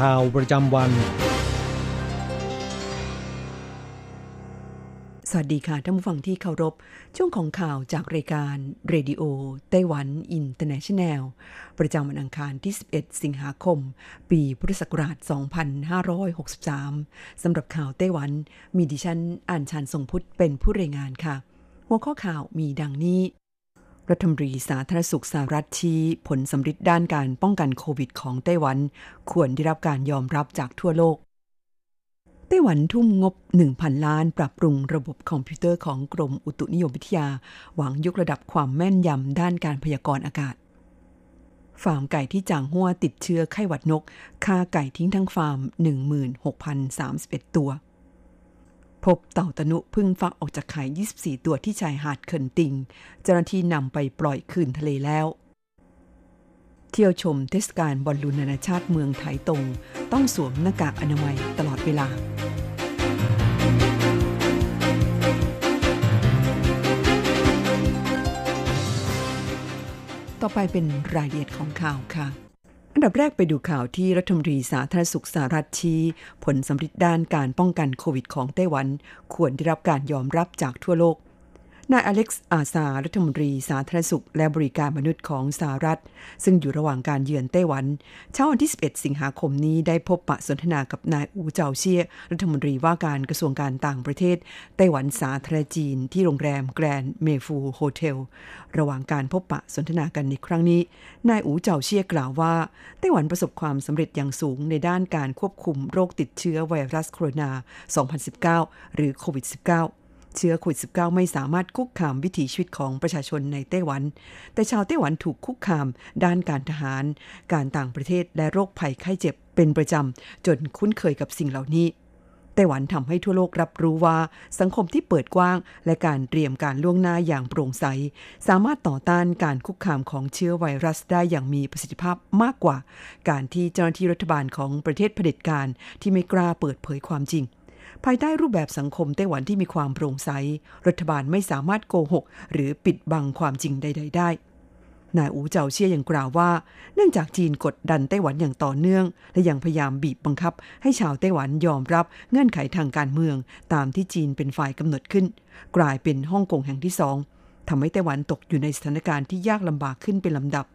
ข่าวประจำวัน สวัสดีค่ะท่านผู้ฟังที่เคารพ ช่วงของข่าวจากรายการเรดิโอไต้หวันอินเตอร์เนชันแนล ประจำวันอังคารที่ 11 สิงหาคม ปีพุทธศักราช 2563 สำหรับข่าวไต้หวัน มีดิฉันอ่านชานทรงพุทธเป็นผู้รายงานค่ะ หัวข้อข่าวมีดังนี้ รัฐมนตรีสาธารณสุขสหรัฐชี้ผลสำฤทธิ์ด้านการป้องกันโควิดของไต้หวัน ควรได้รับการยอมรับจากทั่วโลก ไต้หวันทุ่มงบ 1,000 ล้านปรับปรุงระบบคอมพิวเตอร์ของกรมอุตุนิยมวิทยา หวังยกระดับความแม่นยำด้านการพยากรณ์อากาศ ฟาร์มไก่ที่จางหัวติดเชื้อไข้หวัดนกฆ่าไก่ทิ้งทั้งฟาร์ม 16,031 ตัว พบเต่าตะนุพึ่งฟักออกจากไข่ 24 ตัวที่ชายหาดเคินติง เจ้าหน้าที่นำไปปล่อยคืนทะเลแล้ว เที่ยวชมเทศกาลบอลลูนนานาชาติเมืองไถตง ต้องสวมหน้ากากอนามัยตลอดเวลาต่อไปเป็นรายละเอียดของข่าวค่ะ อันดับแรกไปดูข่าวที่รัฐมนตรีสาธารณสุขสหรัฐชี้ ผลสัมฤทธิ์ด้านการป้องกันโควิดของไต้หวัน ควรได้รับการยอมรับจากทั่วโลก นายอเล็กซ์อาซารัฐมนตรีสาธารณสุข และบริการมนุษย์ของสหรัฐ ซึ่งอยู่ระหว่างการเยือนไต้หวัน เช้าวันที่ 11 สิงหาคมนี้ได้พบปะสนทนากับนายอู๋เจาเซี่ยรัฐมนตรีว่าการกระทรวงการต่างประเทศ ไต้หวันสาธารณรัฐจีน ที่โรงแรม Grand Mayfull Hotel ระหว่างการพบปะสนทนากันในครั้งนี้นายอู๋เจาเซี่ยกล่าวว่าไต้หวันประสบความสำเร็จอย่างสูงในด้านการควบคุมโรคติดเชื้อไวรัสโคโรนา 2019 หรือโควิด -19 เชื้อโควิด -19 ไม่สามารถคุกคามวิถีชีวิตของประชาชนในไต้หวัน แต่ชาวไต้หวันถูกคุกคาม ด้านการทหาร การต่างประเทศและโรคภัยไข้เจ็บเป็นประจำ จนคุ้นเคยกับสิ่งเหล่านี้ไต้หวันทำให้ทั่วโลกรับรู้ว่า สังคมที่เปิดกว้าง และการเตรียมการล่วงหน้าอย่างโปร่งใส สามารถต่อต้านการคุกคามของเชื้อไวรัสได้อย่างมีประสิทธิภาพมากกว่า การที่เจ้าหน้าที่รัฐบาลของประเทศเผด็จการที่ไม่กล้าเปิดเผยความจริง ภายใต้รูปแบบสังคมไต้หวันที่มีความโปร่งใส รัฐบาลไม่สามารถโกหก หรือปิดบังความจริงใด ๆ ได้นายอูเจ้าเชี่ยยังกล่าวว่า เนื่องจากจีนกดดันไต้หวันอย่างต่อเนื่อง และยังพยายามบีบบังคับ ให้ชาวไต้หวันยอมรับเงื่อนไขทางการเมือง ตามที่จีนเป็นฝ่ายกำหนดขึ้น กลายเป็นฮ่องกงแห่งที่สองทำให้ไต้หวันตกอยู่ในสถานการณ์ที่ยากลำบากขึ้นเป็นลำดับ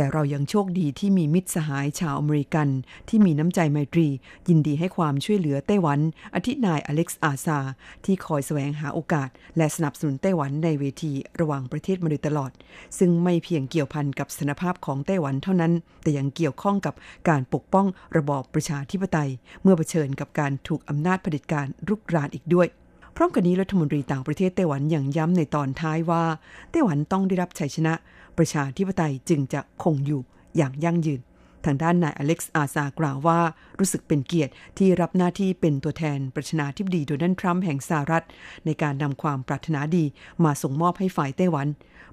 แต่เรายังโชคดีที่มีมิตรสหายชาวอเมริกัน ที่มีน้ำใจไมตรี ยินดีให้ความช่วยเหลือไต้หวันอาทินายอเล็กซ์อาซา ที่คอยแสวงหาโอกาส และสนับสนุนไต้หวันในเวทีระหว่างประเทศมาโดยตลอด ซึ่งไม่เพียงเกี่ยวพันกับสถานภาพของไต้หวันเท่านั้น แต่ยังเกี่ยวข้องกับการปกป้องระบอบประชาธิปไตย เมื่อเผชิญกับการถูกอำนาจเผด็จการรุกรานอีกด้วยพร้อมกันนี้รัฐมนตรีต่างประเทศไต้หวันยังย้ำในตอนท้ายว่าไต้หวันต้องได้รับชัยชนะ ประชาธิปไตยจึงจะคงอยู่อย่างยั่งยืน ทางด้านนายอเล็กซ์อาซากล่าวว่ารู้สึกเป็นเกียรติที่รับหน้าที่เป็นตัวแทนประธานาธิบดีโดนัลด์ทรัมป์แห่งสหรัฐ ในการนำความปรารถนาดีมาส่งมอบให้ฝ่ายไต้หวัน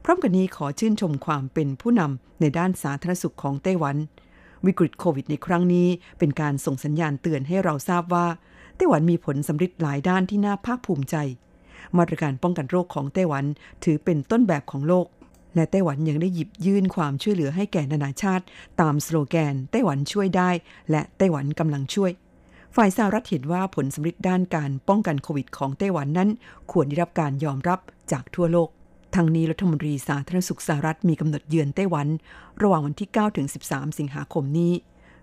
พร้อมกันนี้ขอชื่นชมความเป็นผู้นำในด้านสาธารณสุขของไต้หวัน วิกฤตโควิดในครั้งนี้ เป็นการส่งสัญญาณเตือนให้เราทราบว่าไต้หวันมีผลสำฤทธิ์หลายด้านที่น่าภาคภูมิใจมาตรการป้องกันโรคของไต้หวันถือเป็นต้นแบบของโลก และไต้หวันยังได้หยิบยื่นความช่วยเหลือให้แก่นานาชาติ ตามสโลแกน ไต้หวันช่วยได้ และไต้หวันกำลังช่วย ฝ่ายสหรัฐเห็นว่าผลสำฤทธิ์ด้านการป้องกันโควิดของไต้หวันนั้น ควรได้รับการยอมรับจากทั่วโลกทางนี้รัฐมนตรีสาธารณสุขสหรัฐมีกำหนดเยือนไต้หวัน ระหว่างวันที่ 9 ถึง 13 สิงหาคมนี้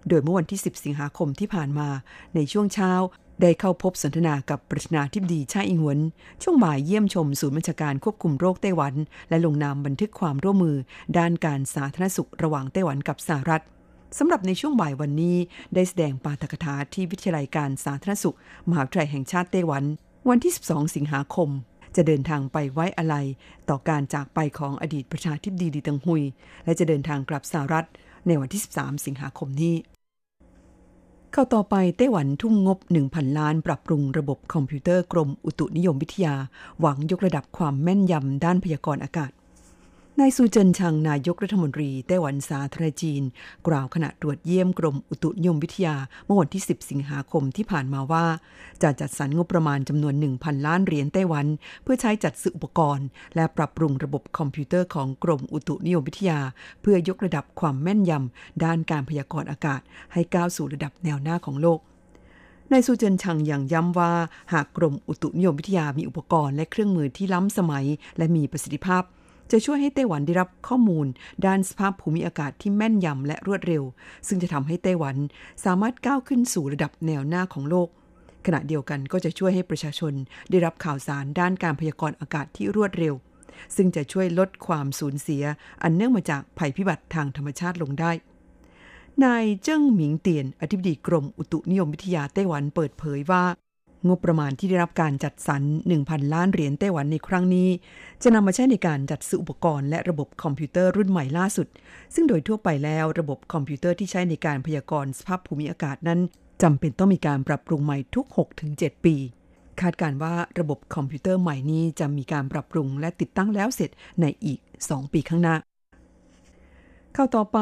โดยเมื่อวันที่ 10 สิงหาคมที่ผ่านมา ในช่วงเช้า ได้เข้าพบสนทนากับประธานาธิบดีชาอิงหวน ช่วงบ่ายเยี่ยมชมศูนย์บัญชาการควบคุมโรคไต้หวัน และลงนามบันทึกความร่วมมือ ด้านการสาธารณสุขระหว่างไต้หวันกับสหรัฐสำหรับในช่วงบ่ายวันนี้ ได้แสดงปาฐกถาที่วิทยาลัยการสาธารณสุข มหาวิทยาลัยแห่งชาติไต้หวัน วันที่ 12 สิงหาคม จะเดินทางไปไว้อะไร ต่อการจากไปของอดีตประธานาธิบดีหลี่เติงฮุย และจะเดินทางกลับสหรัฐ ในวันที่ 13 สิงหาคมนี้ ข่าวต่อไปไต้หวันทุ่มงบ 1,000 ล้าน ปรับปรุงระบบคอมพิวเตอร์กรมอุตุนิยมวิทยา หวังยกระดับความแม่นยำด้านพยากรณ์อากาศ นายซูเจินชังนายกรัฐมนตรีไต้หวันสาธารณรัฐจีน กล่าวขณะตรวจเยี่ยมกรมอุตุนิยมวิทยาเมื่อวันที่ 10 สิงหาคมที่ผ่านมาว่า จะจัดสรรงบประมาณจำนวน 1,000 ล้านเหรียญไต้หวัน เพื่อใช้จัดซื้ออุปกรณ์ และปรับปรุงระบบคอมพิวเตอร์ของกรมอุตุนิยมวิทยา เพื่อยกระดับความแม่นยำด้านการพยากรณ์อากาศ ให้ก้าวสู่ระดับแนวหน้าของโลกนายสุเจินชังอย่างย้ำว่า หากกรมอุตุนิยมวิทยามีอุปกรณ์และเครื่องมือที่ล้ำสมัย และมีประสิทธิภาพ จะช่วยให้ไต้หวันได้รับข้อมูล ด้านสภาพภูมิอากาศที่แม่นยำและรวดเร็ว ซึ่งจะทำให้ไต้หวันสามารถก้าวขึ้นสู่ระดับแนวหน้าของโลก ขณะเดียวกันก็จะช่วยให้ประชาชนได้รับข่าวสารด้านการพยากรณ์อากาศที่รวดเร็ว ซึ่งจะช่วยลดความสูญเสีย อันเนื่องมาจากภัยพิบัติทางธรรมชาติลงได้ นายเจิ้งหมิงเตียน อธิบดีกรมอุตุนิยมวิทยาไต้หวันเปิดเผยว่า งบประมาณที่ได้รับการจัดสรร 1,000 ล้านเหรียญไต้หวันในครั้งนี้ จะนำมาใช้ในการจัดซื้ออุปกรณ์และระบบคอมพิวเตอร์รุ่นใหม่ล่าสุด ซึ่งโดยทั่วไปแล้วระบบคอมพิวเตอร์ที่ใช้ในการพยากรณ์สภาพภูมิอากาศนั้นจำเป็นต้องมีการปรับปรุงใหม่ทุก 6-7 ปี คาดการว่าระบบคอมพิวเตอร์ใหม่นี้จะมีการปรับปรุงและติดตั้งแล้วเสร็จในอีก 2 ปีข้างหน้าข่าวต่อไป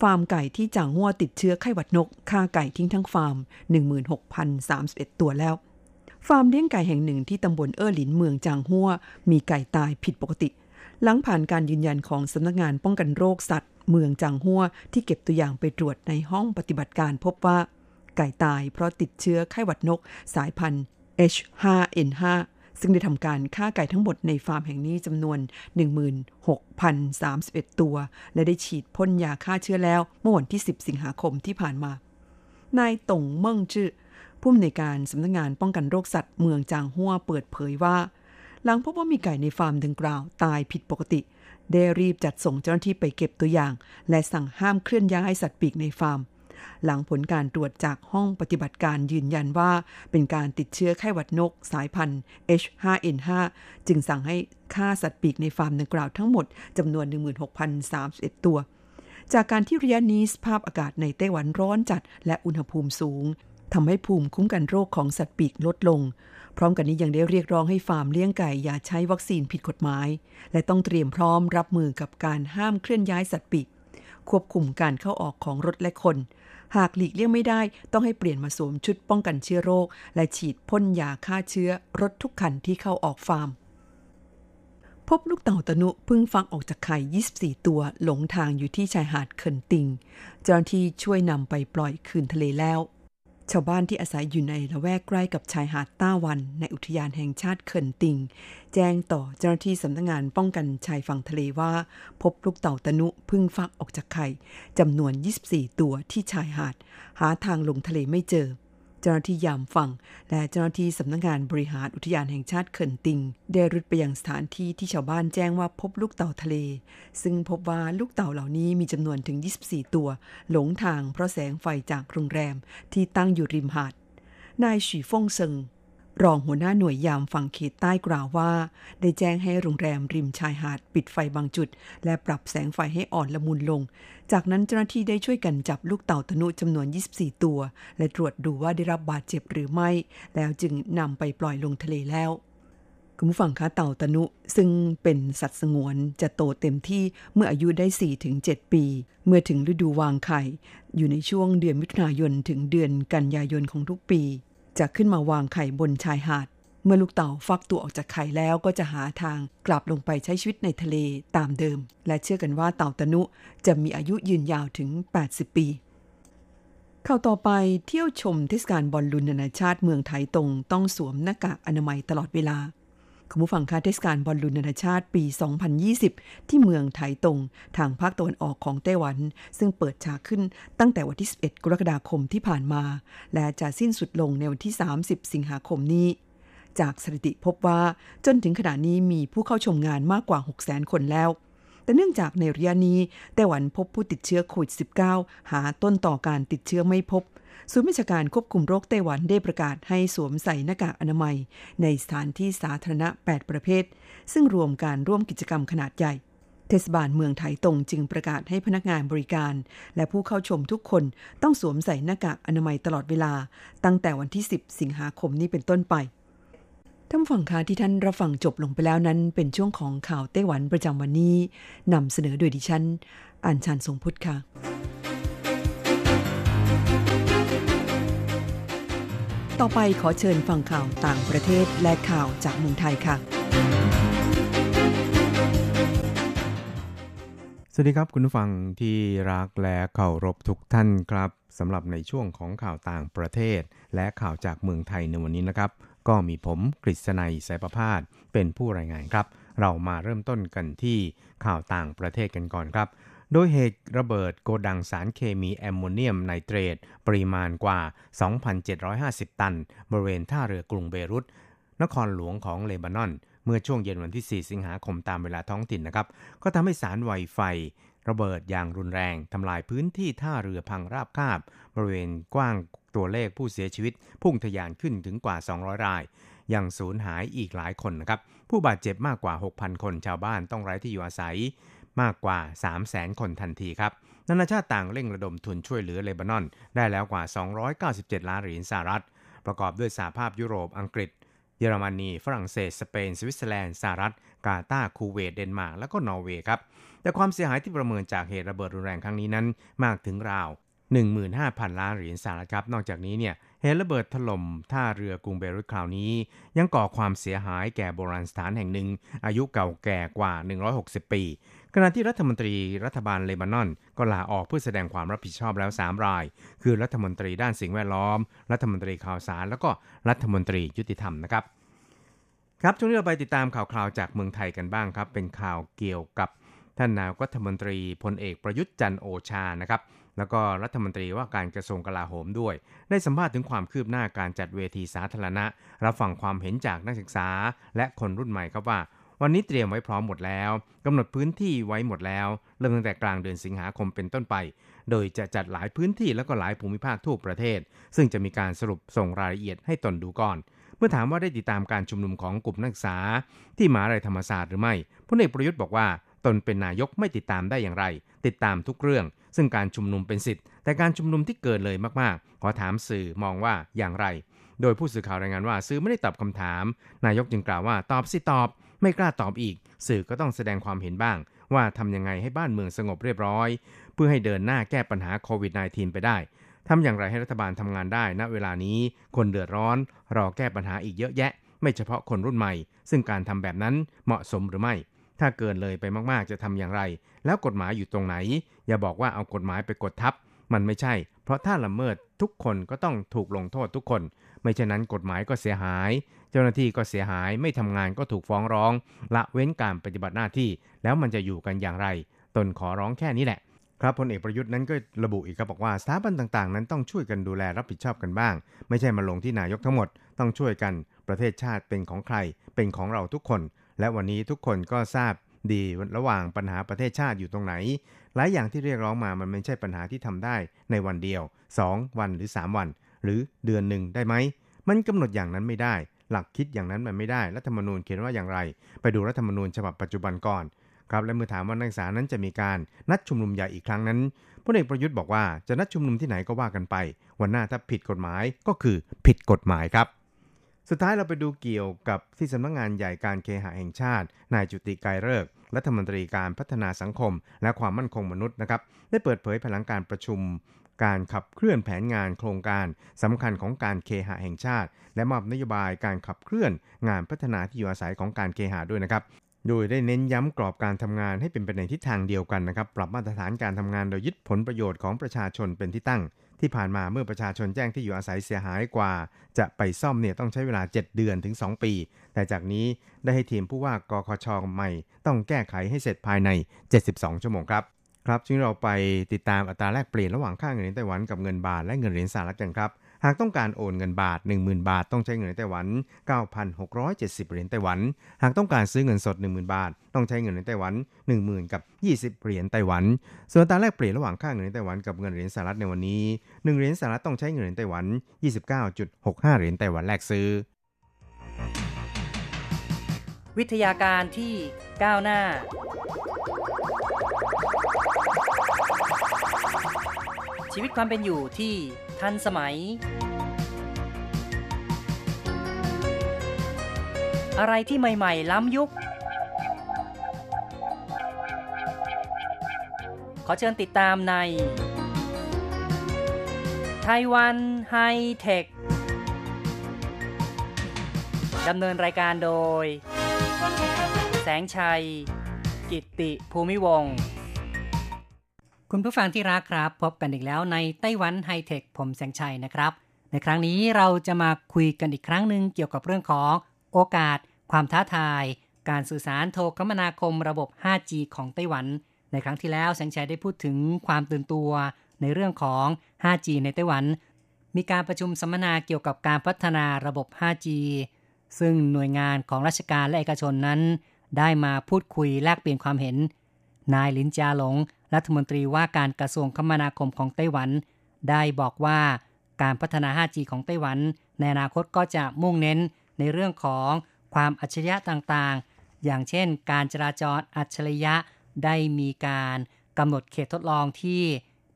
ฟาร์มไก่ที่จางหัวติดเชื้อไข้หวัดนกฆ่าไก่ทิ้งทั้งฟาร์ม 16,031 ตัวแล้ว ฟาร์มเลี้ยงไก่แห่งหนึ่งที่ตำบลเอ้อหลินเมืองจางหัวมีไก่ตายผิดปกติ หลังผ่านการยืนยันของสำนักงานป้องกันโรคสัตว์ เมืองจางหัวที่เก็บตัวอย่างไปตรวจในห้องปฏิบัติการพบว่า ไก่ตายเพราะติดเชื้อไข้หวัดนก สายพันธุ์ H5N5 ซึ่งได้ทำการฆ่าไก่ทั้งหมดในฟาร์มแห่งนี้จำนวน 16,031 ตัว และได้ฉีดพ่นยาฆ่าเชื้อแล้วเมื่อวันที่ 10 สิงหาคมที่ผ่านมานายตงเมิ่งจื้อ ผู้อำนวยการสำนักงงานป้องกันโรคสัตว์เมืองจางหัวเปิดเผยว่า หลังพบว่ามีไก่ในฟาร์มดังกล่าวตายผิดปกติ ได้รีบจัดส่งเจ้าหน้าที่ไปเก็บตัวอย่าง และสั่งห้ามเคลื่อนย้ายสัตว์ปีกในฟาร์ม หลังผลการตรวจจากห้องปฏิบัติการยืนยันว่าเป็นการติดเชื้อไข้หวัดนกสายพันธุ์ H5N5 จึงสั่งให้ฆ่าสัตว์ปีกในฟาร์มดังกล่าวทั้งหมดจำนวน 16,031 ตัวจากการที่ระยะนี้สภาพอากาศในไต้หวันร้อนจัดและอุณหภูมิสูง ทำให้ภูมิคุ้มกันโรคของสัตว์ปีกลดลง พร้อมกันนี้ยังได้เรียกร้องให้ฟาร์มเลี้ยงไก่อย่าใช้วัคซีนผิดกฎหมาย และต้องเตรียมพร้อมรับมือกับการห้ามเคลื่อนย้ายสัตว์ปีก ควบคุมการเข้าออกของรถและคน หากหลีกเลี่ยงไม่ได้ ต้องให้เปลี่ยนมาสวมชุดป้องกันเชื้อโรค และฉีดพ่นยาฆ่าเชื้อรถทุกคันที่เข้าออกฟาร์มพบลูกเต่าตะนุพึ่งฟักออกจากไข่ 24 ตัวหลงทางอยู่ที่ชายหาดเคินติง เจ้าหน้าที่ช่วยนำไปปล่อยคืนทะเลแล้ว ชาวบ้านที่อาศัยอยู่ในละแวกใกล้กับชายหาดต้าวัน ในอุทยานแห่งชาติเขินติง แจ้งต่อเจ้าหน้าที่สำนักงงานป้องกันชายฝั่งทะเลว่า พบลูกเต่าตะนุพึ่งฟักออกจากไข่จำนวน 24 ตัวที่ชายหาด หาทางลงทะเลไม่เจอ จ้าหน้าที่ยามฝั่ง และเจ้าหน้าที่สำนักงงานบริหารอุทยานแห่งชาติเขินติง ได้รุดไปยังสถานที่ที่ชาวบ้านแจ้งว่าพบลูกเต่าทะเล ซึ่งพบว่าลูกเต่าเหล่านี้มีจำนวนถึง 24 ตัว หลงทางเพราะแสงไฟจากโรงแรมที่ตั้งอยู่ริมหาด นายฉีฟงเซิง รองหัวหน้าหน่วยยามฝั่งเขตใต้กล่าวว่า ได้แจ้งให้โรงแรมริมชายหาดปิดไฟบางจุด และปรับแสงไฟให้อ่อนละมุนลง จากนั้นเจ้าหน้าที่ได้ช่วยกันจับลูกเต่าตะนุจำนวน 24 ตัว และตรวจดูว่าได้รับบาดเจ็บหรือไม่ แล้วจึงนำไปปล่อยลงทะเลแล้วคุณผู้ฟังคะเต่าตะนุ ซึ่งเป็นสัตว์สงวนจะโตเต็มที่เมื่ออายุได้ 4-7 ปี เมื่อถึงฤดูวางไข่ อยู่ในช่วงเดือนมิถุนายนถึงเดือนกันยายนของทุกปี จะขึ้นมาวางไข่บนชายหาด เมื่อลูกเต่าฟักตัวออกจากไข่แล้วก็จะหาทางกลับลงไปใช้ชีวิตในทะเลตามเดิม และเชื่อกันว่าเต่าตะนุจะมีอายุยืนยาวถึง 80 ปีเข้าต่อไปเที่ยวชมเทศกาลบอลลูนนานาชาติเมืองไทยตรงต้องสวมหน้ากากอนามัยตลอดเวลา คุณผู้ฟังคะเทศกาลบอลลูนนานาชาติปี 2020 ที่เมืองไถตง ทางภาคตะวันออกของไต้หวัน ซึ่งเปิดฉากขึ้นตั้งแต่วันที่ 11 กรกฎาคมที่ผ่านมา และจะสิ้นสุดลงในวันที่ 30 สิงหาคมนี้ จากสถิติพบว่าจนถึงขณะนี้มีผู้เข้าชมงานมากกว่า 600,000 คนแล้วแต่เนื่องจากในระยะนี้ไต้หวันพบผู้ติดเชื้อโควิด -19 หาต้นต่อการติดเชื้อไม่พบ ศูนย์วิชาการควบคุมโรคไต้หวันได้ประกาศให้สวมใส่หน้ากากอนามัย ในสถานที่สาธารณะ 8 ประเภท ซึ่งรวมการร่วมกิจกรรมขนาดใหญ่ เทศบาลเมืองไถตงจึงประกาศให้พนักงานบริการ และผู้เข้าชมทุกคนต้องสวมใส่หน้ากากอนามัยตลอดเวลา ตั้งแต่วันที่ 10 สิงหาคมนี้เป็นต้นไปท่านฝั่งคาที่ท่านรับฟังจบลงไปแล้วนั้นเป็นช่วงของข่าวไต้หวันประจำวันนี้นำเสนอโดยดิฉันอัญชันทรงพุทธค่ะ ต่อไปขอเชิญฟังข่าวต่างประเทศและข่าวจากเมืองไทยค่ะ สวัสดีครับคุณผู้ฟังที่รักและเคารพทุกท่านครับสำหรับในช่วงของข่าวต่างประเทศ และข่าวจากเมืองไทยในวันนี้นะครับ ก็มีผมกฤษณัยสายประพาสเป็นผู้รายงานครับ เรามาเริ่มต้นกันที่ข่าวต่างประเทศกันก่อนครับ โดยเหตุระเบิดโกดังสารเคมีแอมโมเนียมไนเตรตปริมาณกว่า 2,750 ตัน บริเวณท่าเรือกรุงเบรุต นครหลวงของเลบานอน เมื่อช่วงเย็นวันที่ 4 สิงหาคมตามเวลาท้องถิ่นนะครับ ก็ทำให้สารไวไฟระเบิดอย่างรุนแรงทำลายพื้นที่ท่าเรือพังราบคาบ บริเวณกว้างตัวเลขผู้เสียชีวิต พุ่งทะยานขึ้นถึงกว่า 200 ราย ยังสูญหายอีกหลายคนนะครับ ผู้บาดเจ็บมากกว่า 6,000 คนชาวบ้านต้องไร้ที่อยู่อาศัย มากกว่า 3 0 0แสนคนทันทีครับ นานาชาติต่างเร่งระดมทุนช่วยเหลือเลบานอน ได้แล้วกว่า 297 ล้านเหรียญสหรัฐ ประกอบด้วยสหภาพยุโรป อังกฤษ เยอรมนีฝรั่งเศส สเปน สวิตเซอร์แลนด์ สหรัฐ กาตาร์ คูเวต เดนมาร์ก และก็นอร์เวย์ครับ แต่ความเสียหายที่ประเมินจากเหตุระเบิดรุนแรงครั้งนี้นั้น มากถึงราว 15,000 ล้านเหรียญสหรัฐครับ นอกจากนี้เนี่ยเหตุระเบิดถล่มท่าเรือกรุงเบรุตคราวนี้ ยังก่อความเสียหายแก่โบราณสถานแห่งหนึ่ง อายุเก่าแก่กว่า 160 ปี ขณะที่รัฐมนตรีรัฐบาลเลบานอน ก็ลาออกเพื่อแสดงความรับผิดชอบแล้ว 3 ราย คือรัฐมนตรีด้านสิ่งแวดล้อม รัฐมนตรีข่าวสาร แล้วก็รัฐมนตรียุติธรรมนะครับ ครับช่วงนี้เราไปติดตามข่าวคราวจากเมืองไทยกันบ้างครับ เป็นข่าวเกี่ยวกับท่านนายกรัฐมนตรีพลเอกประยุทธ์จันโอชานะครับแล้วก็รัฐมนตรีว่าการกระทรวงกลาโหมด้วย ได้สัมภาษณ์ถึงความคืบหน้าการจัดเวทีสาธารณะ รับฟังความเห็นจากนักศึกษา และคนรุ่นใหม่ครับว่า วันนี้เตรียมไว้พร้อมหมดแล้วกำหนดพื้นที่ไว้หมดแล้ว เริ่มตั้งแต่กลางเดือนสิงหาคมเป็นต้นไป โดยจะจัดหลายพื้นที่แล้วก็หลายภูมิภาคทั่วประเทศ ซึ่งจะมีการสรุปส่งรายละเอียดให้ตนดูก่อน เมื่อถามว่าได้ติดตามการชุมนุมของกลุ่มนักศึกษา ที่มหาลัยธรรมศาสตร์หรือไม่พลเอกประยุทธ์บอกว่าตนเป็นนายกไม่ติดตามได้อย่างไร ติดตามทุกเรื่อง ซึ่งการชุมนุมเป็นสิทธิ์ แต่การชุมนุมที่เกิดเลยมากๆ ขอถามสื่อมองว่าอย่างไร โดยผู้สื่อข่าวรายงานว่า สื่อไม่ได้ตอบคำถาม นายกจึงกล่าวว่าตอบสิตอบ ไม่กล้าตอบอีก สื่อก็ต้องแสดงความเห็นบ้าง ว่าทำยังไงให้บ้านเมืองสงบเรียบร้อย เพื่อให้เดินหน้าแก้ปัญหาโควิด -19 ไปได้ทำอย่างไรให้รัฐบาลทำงานได้ณเวลานี้คนเดือดร้อน รอแก้ปัญหาอีกเยอะแยะ ไม่เฉพาะคนรุ่นใหม่ ซึ่งการทำแบบนั้นเหมาะสมหรือไม่ ถ้าเกินเลยไปมากๆจะทำอย่างไร แล้วกฎหมายอยู่ตรงไหน อย่าบอกว่าเอากฎหมายไปกดทับ มันไม่ใช่ เพราะถ้าละเมิดทุกคนก็ต้องถูกลงโทษทุกคน ไม่เช่นนั้นกฎหมายก็เสียหาย เจ้าหน้าที่ก็เสียหายไม่ทำงานก็ถูกฟ้องร้อง ละเว้นการปฏิบัติหน้าที่ แล้วมันจะอยู่กันอย่างไร ตนขอร้องแค่นี้แหละ ครับพลเอกประยุทธ์นั้นก็ระบุอีกครับบอกว่าสถาบันต่างๆ นั้นต้องช่วยกันดูแลรับผิดชอบกันบ้าง ไม่ใช่มาลงที่นายกทั้งหมด ต้องช่วยกันประเทศชาติเป็นของใคร เป็นของเราทุกคน และวันนี้ทุกคนก็ทราบดีระหว่างปัญหาประเทศชาติอยู่ตรงไหน หลายอย่างที่เรียกร้องมามันไม่ใช่ปัญหาที่ทำได้ในวันเดียว 2 วันหรือ 3 วัน หรือเดือนหนึ่งได้ไหม มันกำหนดอย่างนั้นไม่ได้ หลักคิดอย่างนั้นมันไม่ได้รัฐธรรมนูญเขียนว่าอย่างไร ไปดูรัฐธรรมนูญฉบับปัจจุบันก่อนครับและเมื่อถามว่านักศึกษานั้นจะมีการนัดชุมนุมใหญ่อีกครั้งนั้นพลเอกประยุทธ์บอกว่าจะนัดชุมนุมที่ไหนก็ว่ากันไป วันหน้าถ้าผิดกฎหมายก็คือผิดกฎหมายครับ สุดท้ายเราไปดูเกี่ยวกับที่สำนักงงานใหญ่การเคหะแห่งชาติ นายจุติกายเลิกรัฐมนตรีการพัฒนาสังคม และความมั่นคงมนุษย์นะครับ ได้เปิดเผยพลังการประชุม การขับเคลื่อนแผนงานโครงการสำคัญของการเคหะแห่งชาติ และมอบนโยบายการขับเคลื่อนงานพัฒนาที่อยู่อาศัยของการเคหะด้วยนะครับโดยได้เน้นย้ำกรอบการทำงานให้เป็นไปในทิศทางเดียวกันนะครับ ปรับมาตรฐานการทำงานโดยยึดผลประโยชน์ของประชาชนเป็นที่ตั้ง ที่ผ่านมาเมื่อประชาชนแจ้งที่อยู่อาศัยเสียหายกว่า จะไปซ่อมเนี่ยต้องใช้เวลา 7 เดือนถึง 2 ปี แต่จากนี้ได้ให้ทีมผู้ว่ากคชใหม่ ต้องแก้ไขให้เสร็จภายใน 72 ชั่วโมงครับ ครับจึงเราไปติดตามอัตราแลกเปลี่ยนระหว่างค่าเงินไต้หวันกับเงินบาทและเงินเหรียญสหรัฐกันครับหากต้องการโอนเงินบาท 10,000 บาท ต้องใช้เงินไต้หวัน 9,670 เหรียญไต้หวัน หากต้องการซื้อเงินสด 10,000 บาท ต้องใช้เงินไต้หวัน 10,000 กับ 20 เหรียญไต้หวัน ส่วนอัตราแลกเปลี่ยนระหว่างค่าเงินไต้หวันกับเงินเหรียญสหรัฐในวันนี้ 1 เหรียญสหรัฐต้องใช้เงินไต้หวัน 29.65 เหรียญไต้หวันแลกซื้อ วิทยาการที่ก้าวหน้า ชีวิตความเป็นอยู่ที่ทันสมัย อะไรที่ใหม่ๆ ล้ำยุค ขอเชิญติดตามในไต้หวันไฮเทคดำเนินรายการโดย แสงชัย กิตติภูมิวงศ์ คุณผู้ฟังที่รักครับ พบกันอีกแล้วในไต้หวันไฮเทคผมแสงชัยนะครับ ในครั้งนี้เราจะมาคุยกันอีกครั้งหนึ่งเกี่ยวกับเรื่องของโอกาส ความท้าทาย การสื่อสารโทรคมนาคมระบบ 5G ของไต้หวัน ในครั้งที่แล้วแสงชัยได้พูดถึงความตื่นตัวในเรื่องของ 5G ในไต้หวัน มีการประชุมสัมมนาเกี่ยวกับการพัฒนาระบบ 5G ซึ่งหน่วยงานของราชการและเอกชนนั้น ได้มาพูดคุยแลกเปลี่ยนความเห็น นายลินจาหลง รัฐมนตรีว่าการกระทรวงคมนาคมของไต้หวัน ได้บอกว่าการพัฒนา 5G ของไต้หวัน ในอนาคตก็จะมุ่งเน้นในเรื่องของความอัจฉริยะต่างๆ อย่างเช่น การจราจรอัจฉริยะได้มีการกำหนดเขตทดลองที่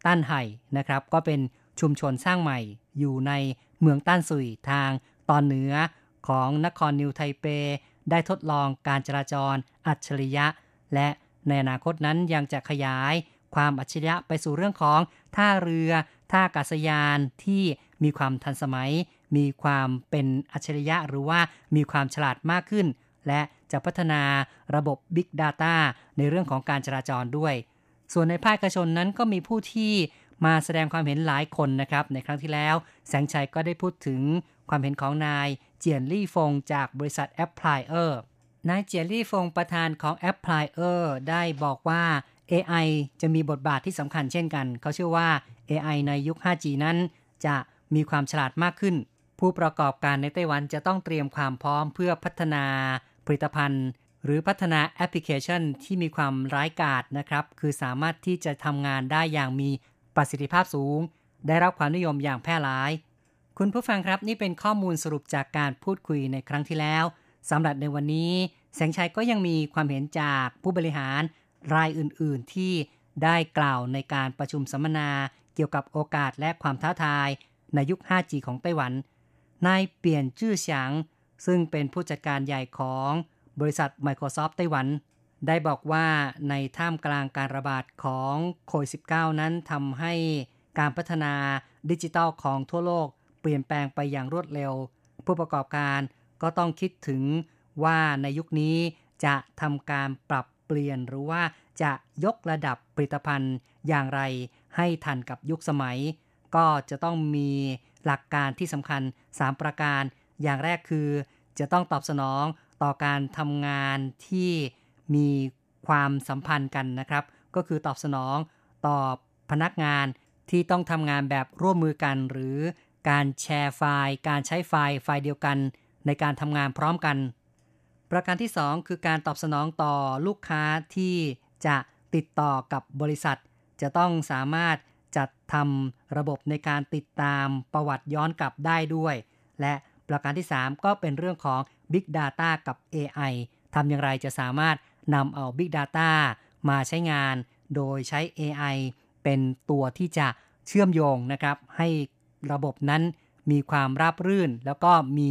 ต้านไห่นะครับ ก็เป็นชุมชนสร้างใหม่อยู่ในเมืองต้านสุยทางตอนเหนือของนครนิวไทเป ได้ทดลองการจราจรอัจฉริยะ และ ในอนาคตนั้นยังจะขยายความอัจฉริยะไปสู่เรื่องของท่าเรือ ท่าอากาศยานที่มีความทันสมัย มีความเป็นอัจฉริยะหรือว่ามีความฉลาดมากขึ้น และจะพัฒนาระบบ Big Data ในเรื่องของการจราจรด้วย ส่วนในภาคเอกชนนั้นก็มีผู้ที่มาแสดงความเห็นหลายคนนะครับ ในครั้งที่แล้ว แสงชัยก็ได้พูดถึงความเห็นของนายเจียนลี่ฟงจากบริษัท Applier นายเจียนลี่ฟงประธานของ Applier ได้บอกว่า AI จะมีบทบาทที่สำคัญเช่นกัน เขาเชื่อว่า AI ในยุค 5G นั้น จะมีความฉลาดมากขึ้น ผู้ประกอบการในไต้หวันจะต้องเตรียมความพร้อมเพื่อพัฒนาผลิตภัณฑ์ หรือพัฒนาแอปพลิเคชันที่มีความร้ายกาจนะครับ คือสามารถที่จะทำงานได้อย่างมีประสิทธิภาพสูง ได้รับความนิยมอย่างแพร่หลาย คุณผู้ฟังครับนี่เป็นข้อมูลสรุปจากการพูดคุยในครั้งที่แล้ว สำหรับในวันนี้ แสงชัยก็ยังมีความเห็นจากผู้บริหารรายอื่น ๆ ที่ได้กล่าวในการประชุมสัมมนาเกี่ยวกับโอกาสและความท้าทายในยุค 5G ของไต้หวัน นายเปลี่ยนชื่อเฉียง ซึ่งเป็นผู้จัดการใหญ่ของบริษัท Microsoft ไต้หวัน ได้บอกว่าในท่ามกลางการระบาดของโควิด -19 นั้นทำให้การพัฒนาดิจิทัลของทั่วโลกเปลี่ยนแปลงไปอย่างรวดเร็ว ผู้ประกอบการ ก็ต้องคิดถึงว่าในยุคนี้จะทำการปรับเปลี่ยนหรือว่าจะยกระดับผลิตภัณฑ์อย่างไรให้ทันกับยุคสมัย ก็จะต้องมีหลักการที่สำคัญ 3 ประการ อย่างแรกคือจะต้องตอบสนองต่อการทำงานที่มีความสัมพันธ์กันนะครับ ก็คือตอบสนองต่อพนักงานที่ต้องทำงานแบบร่วมมือกัน หรือการแชร์ไฟล์ การใช้ไฟล์ไฟล์เดียวกัน ในการทำงานพร้อมกัน ประการที่ 2 คือการตอบสนองต่อลูกค้าที่จะติดต่อกับบริษัท จะต้องสามารถจัดทำระบบในการติดตามประวัติย้อนกลับได้ด้วย และประการที่ 3 ก็เป็นเรื่องของ Big Data กับ AI ทำอย่างไรจะสามารถนำเอา Big Data มาใช้งาน โดยใช้ AI เป็นตัวที่จะเชื่อมโยงนะครับ ให้ระบบนั้นมีความราบรื่น แล้วก็มี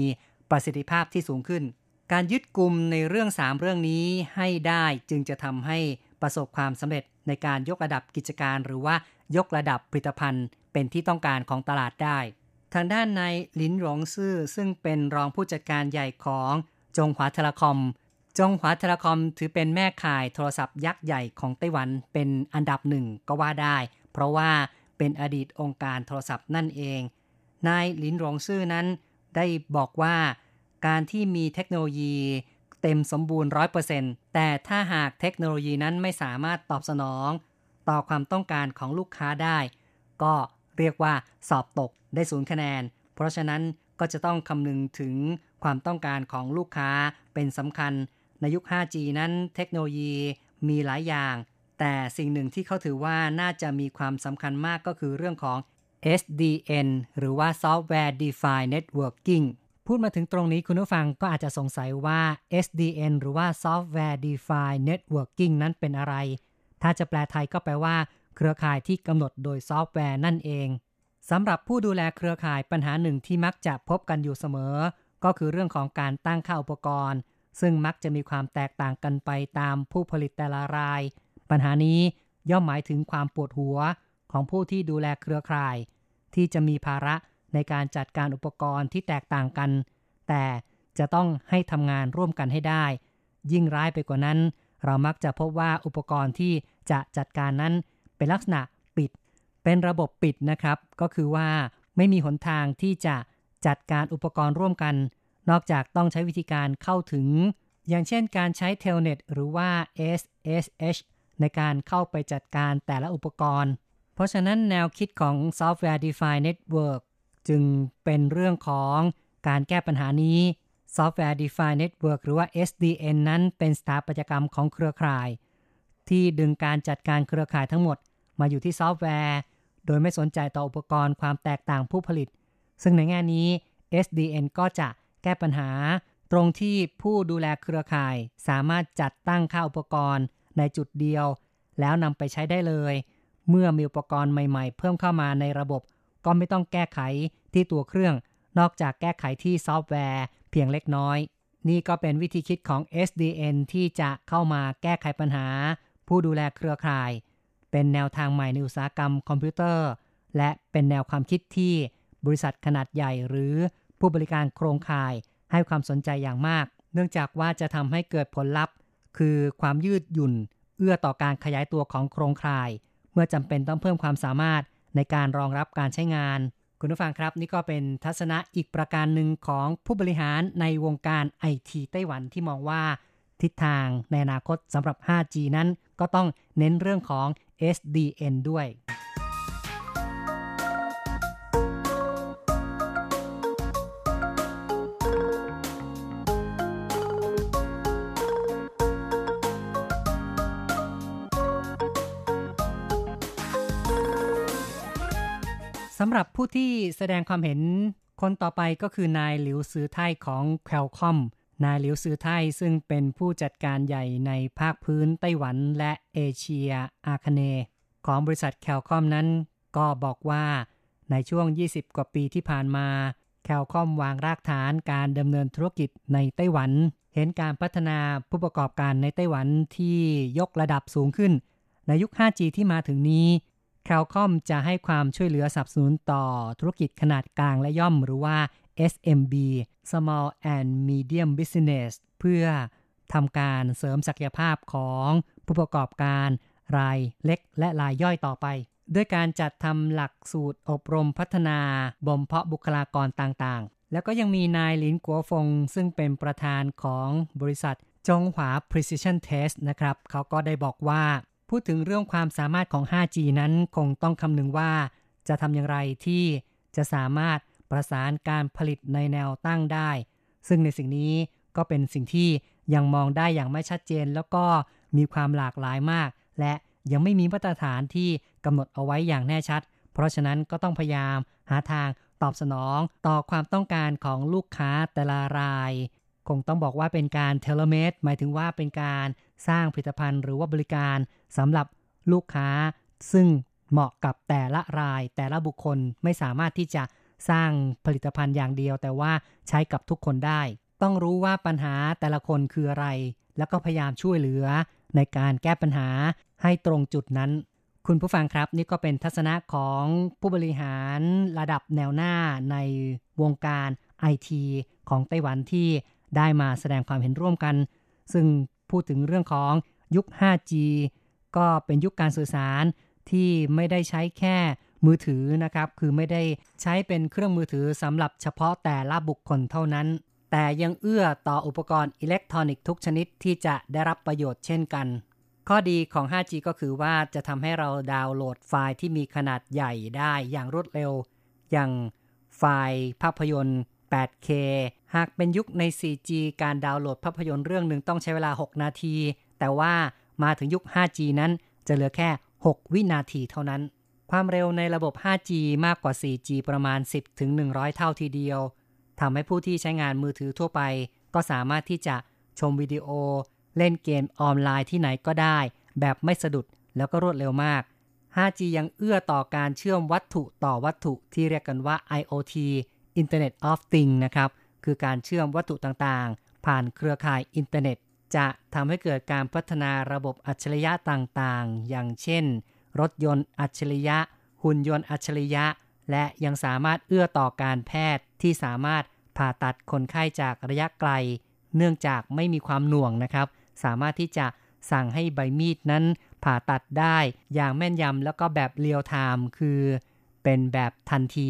ประสิทธิภาพที่สูงขึ้น การยึดกลุ่มในเรื่อง 3 เรื่องนี้ให้ได้จึงจะทำให้ประสบความสำเร็จในการยกระดับกิจการ หรือว่ายกระดับผลิตภัณฑ์ เป็นที่ต้องการของตลาดได้ ทางด้านนายลินหลงซื่อซึ่งเป็นรองผู้จัดการใหญ่ของจงหวา Telecom จงหวา Telecom ถือเป็นแม่ข่ายโทรศัพท์ยักษ์ใหญ่ของไต้หวันเป็นอันดับหนึ่งก็ว่าได้ เพราะว่าเป็นอดีตองค์การโทรศัพท์นั่นเอง นายลินหลงซื่อนั้น ได้บอกว่าการที่มีเทคโนโลยีเต็มสมบูรณ์ร้อยเปอร์เซ็นต์แต่ถ้าหากเทคโนโลยีนั้นไม่สามารถตอบสนอง ต่อความต้องการของลูกค้าได้ ก็เรียกว่าสอบตกได้ศูนย์คะแนน เพราะฉะนั้นก็จะต้องคำนึงถึงความต้องการของลูกค้าเป็นสำคัญ ในยุค 5G นั้นเทคโนโลยีมีหลายอย่าง แต่สิ่งหนึ่งที่เขาถือว่าน่าจะมีความสำคัญมากก็คือเรื่องของ SDN หรือว่า Software Defined Networking พูดมาถึงตรงนี้คุณผู้ฟังก็อาจจะสงสัยว่า SDN หรือว่า Software Defined Networking นั้นเป็นอะไร ถ้าจะแปลไทยก็แปลว่า เครือข่ายที่กำหนดโดยซอฟต์แวร์นั่นเองสำหรับผู้ดูแลเครือข่ายปัญหาหนึ่งที่มักจะพบกันอยู่เสมอ ก็คือเรื่องของการตั้งค่าอุปกรณ์ ซึ่งมักจะมีความแตกต่างกันไปตามผู้ผลิตแต่ละราย ปัญหานี้ย่อมหมายถึงความปวดหัว ของผู้ที่ดูแลเครือข่าย ที่จะมีภาระในการจัดการอุปกรณ์ที่แตกต่างกัน แต่จะต้องให้ทำงานร่วมกันให้ได้ ยิ่งร้ายไปกว่านั้น เรามักจะพบว่าอุปกรณ์ที่จะจัดการนั้นเป็นลักษณะปิด เป็นระบบปิดนะครับ ก็คือว่าไม่มีหนทางที่จะจัดการอุปกรณ์ร่วมกัน นอกจากต้องใช้วิธีการเข้าถึง อย่างเช่นการใช้เทลเน็ตหรือว่า SSH ในการเข้าไปจัดการแต่ละอุปกรณ์ เพราะฉะนั้นแนวคิดของ Software Defined Network จึงเป็นเรื่องของการแก้ปัญหานี้ Software Defined Network หรือว่า SDN นั้นเป็นสถาปัตยกรรมของเครือข่าย ที่ดึงการจัดการเครือข่ายทั้งหมดมาอยู่ที่ซอฟต์แวร์ โดยไม่สนใจต่ออุปกรณ์ความแตกต่างผู้ผลิต ซึ่งในแง่นี้ SDN ก็จะแก้ปัญหา ตรงที่ผู้ดูแลเครือข่าย สามารถจัดตั้งค่าอุปกรณ์ในจุดเดียว แล้วนำไปใช้ได้เลย เมื่อมีอุปกรณ์ใหม่ๆ เพิ่มเข้ามาในระบบ ก็ไม่ต้องแก้ไขที่ตัวเครื่อง นอกจากแก้ไขที่ซอฟต์แวร์เพียงเล็กน้อย นี่ก็เป็นวิธีคิดของ SDN ที่จะเข้ามาแก้ไขปัญหา ผู้ดูแลเครือข่าย เป็นแนวทางใหม่ในอุตสาหกรรมคอมพิวเตอร์ และเป็นแนวความคิดที่บริษัทขนาดใหญ่หรือผู้บริการโครงข่ายให้ความสนใจอย่างมาก เนื่องจากว่าจะทำให้เกิดผลลัพธ์ คือความยืดหยุ่น เอื้อต่อการขยายตัวของโครงข่าย เมื่อจำเป็นต้องเพิ่มความสามารถในการรองรับการใช้งาน คุณผู้ฟังครับ นี่ก็เป็นทัศนะอีกประการหนึ่งของผู้บริหารในวงการไอทีไต้หวันที่มองว่า ทิศทางในอนาคตสำหรับ 5G นั้นก็ต้องเน้นเรื่องของ SDN ด้วย สำหรับผู้ที่แสดงความเห็นคนต่อไปก็คือนายหลิวซือไทยของแคลคอมนายหลิวซือไทยซึ่งเป็นผู้จัดการใหญ่ในภาคพื้นไต้หวันและเอเชียอาคเน ของบริษัทแคลคอมนั้น ก็บอกว่าในช่วง 20 กว่าปีที่ผ่านมาแคลคอมวางรากฐานการดำเนินธุรกิจในไต้หวัน เห็นการพัฒนาผู้ประกอบการในไต้หวันที่ยกระดับสูงขึ้น ในยุค 5G ที่มาถึงนี้ แคลคอมจะให้ความช่วยเหลือสนับสนุนต่อธุรกิจขนาดกลางและย่อมหรือว่า SMB Small and Medium Business เพื่อทำการเสริมศักยภาพของผู้ประกอบการรายเล็กและรายย่อยต่อไป ด้วยการจัดทำหลักสูตรอบรมพัฒนาบ่มเพาะบุคลากรต่างๆ แล้วก็ยังมีนายลินกัวฟง ซึ่งเป็นประธานของบริษัทจงหวา Precision Test นะครับ เขาก็ได้บอกว่า พูดถึงเรื่องความสามารถของ 5G นั้นคงต้องคำนึงว่า จะทำอย่างไรที่จะสามารถประสานการผลิตในแนวตั้งได้ ซึ่งในสิ่งนี้ก็เป็นสิ่งที่ยังมองได้อย่างไม่ชัดเจน แล้วก็มีความหลากหลายมาก และยังไม่มีมาตรฐานที่กำหนดเอาไว้อย่างแน่ชัด เพราะฉะนั้นก็ต้องพยายามหาทางตอบสนองต่อความต้องการของลูกค้าแต่ละราย คงต้องบอกว่าเป็นการเทเลเมตหมายถึงว่าเป็นการสร้างผลิตภัณฑ์หรือว่าบริการ สำหรับลูกค้าซึ่งเหมาะกับแต่ละรายแต่ละบุคคลไม่สามารถที่จะสร้างผลิตภัณฑ์อย่างเดียว แต่ว่าใช้กับทุกคนได้ ต้องรู้ว่าปัญหาแต่ละคนคืออะไร แล้วก็พยายามช่วยเหลือ ในการแก้ปัญหาให้ตรงจุดนั้น คุณผู้ฟังครับ นี่ก็เป็นทัศนะของผู้บริหารระดับแนวหน้าในวงการไอทีของไต้หวันที่ได้มาแสดงความเห็นร่วมกัน ซึ่งพูดถึงเรื่องของยุค 5G ก็เป็นยุคการสื่อสารที่ไม่ได้ใช้แค่มือถือนะครับ คือไม่ได้ใช้เป็นเครื่องมือถือสำหรับเฉพาะแต่ละบุคคลเท่านั้น แต่ยังเอื้อต่ออุปกรณ์อิเล็กทรอนิกส์ทุกชนิดที่จะได้รับประโยชน์เช่นกัน ข้อดีของ 5G ก็คือว่าจะทำให้เราดาวน์โหลดไฟล์ที่มีขนาดใหญ่ได้อย่างรวดเร็ว อย่างไฟล์ภาพยนตร์ 8K หากเป็นยุคใน 4G การดาวน์โหลดภาพยนตร์เรื่องหนึ่งต้องใช้เวลา 6 นาที แต่ว่า มาถึงยุค 5G นั้นจะเหลือแค่ 6 วินาทีเท่านั้น ความเร็วในระบบ 5G มากกว่า 4G ประมาณ 10ถึง100 เท่าทีเดียวทำให้ผู้ที่ใช้งานมือถือทั่วไป ก็สามารถที่จะชมวิดีโอ เล่นเกมออนไลน์ที่ไหนก็ได้ แบบไม่สะดุดแล้วก็รวดเร็วมาก 5G ยังเอื้อต่อการเชื่อมวัตถุต่อวัตถุที่เรียกกันว่า IoT Internet of Things นะครับ คือการเชื่อมวัตถุต่างๆ ผ่านเครือข่ายอินเทอร์เน็ต จะทำให้เกิดการพัฒนาระบบอัจฉริยะต่างๆ อย่างเช่น รถยนต์อัจฉริยะ หุ่นยนต์อัจฉริยะ และยังสามารถเอื้อต่อการแพทย์ที่สามารถผ่าตัดคนไข้จากระยะไกล เนื่องจากไม่มีความหน่วงนะครับ สามารถที่จะสั่งให้ใบมีดนั้นผ่าตัดได้อย่างแม่นยำแล้วก็แบบ real-time คือเป็นแบบทันที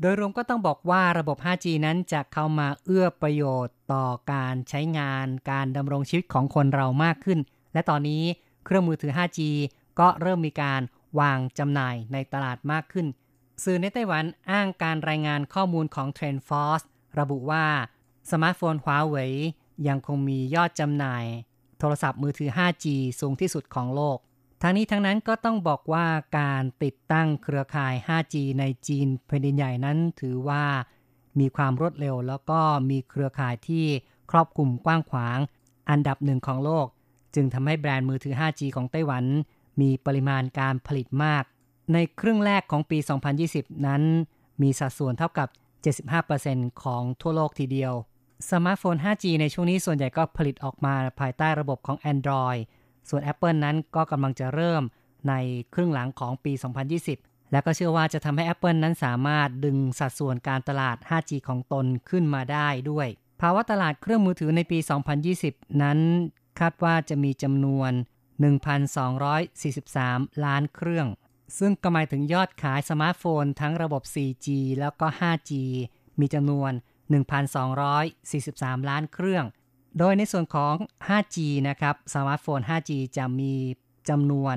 โดยรวมก็ต้องบอกว่าระบบ 5G นั้นจะเข้ามาเอื้อประโยชน์ต่อการใช้งานการดำรงชีวิตของคนเรามากขึ้น และตอนนี้เครื่องมือถือ 5G ก็เริ่มมีการวางจำหน่ายในตลาดมากขึ้น สื่อในไต้หวันอ้างการรายงานข้อมูลของ Trend Force ระบุว่าสมาร์ทโฟนฮวเว่ยยังคงมียอดจำหน่าย โทรศัพท์มือถือ 5G สูงที่สุดของโลก ทั้งนี้ทั้งนั้นก็ต้องบอกว่าการติดตั้งเครือข่าย 5G ในจีนแผ่นดินใหญ่นั้นถือว่ามีความรวดเร็ว แล้วก็มีเครือข่ายที่ครอบคลุมกว้างขวาง อันดับหนึ่งของโลก จึงทำให้แบรนด์มือถือ 5G ของไต้หวัน มีปริมาณการผลิตมาก ในครึ่งแรกของปี 2020 นั้น มีสัดส่วนเท่ากับ 75%ของทั่วโลกทีเดียว สมาร์ทโฟน 5G ในช่วงนี้ส่วนใหญ่ก็ผลิตออกมาภายใต้ระบบของ Android ส่วน Apple นั้นก็กำลังจะเริ่มในครึ่งหลังของปี 2020 และก็เชื่อว่าจะทำให้ Apple นั้นสามารถดึงสัดส่วนการตลาด 5G ของตนขึ้นมาได้ด้วย ภาวะตลาดเครื่องมือถือในปี 2020 นั้นคาดว่าจะมีจำนวน 1,243 ล้านเครื่อง ซึ่งก็หมายถึงยอดขายสมาร์ทโฟนทั้งระบบ 4G แล้วก็ 5G มีจำนวน 1,243 ล้านเครื่อง โดยในส่วนของ 5G นะครับ สมาร์ทโฟน 5G จะมีจำนวน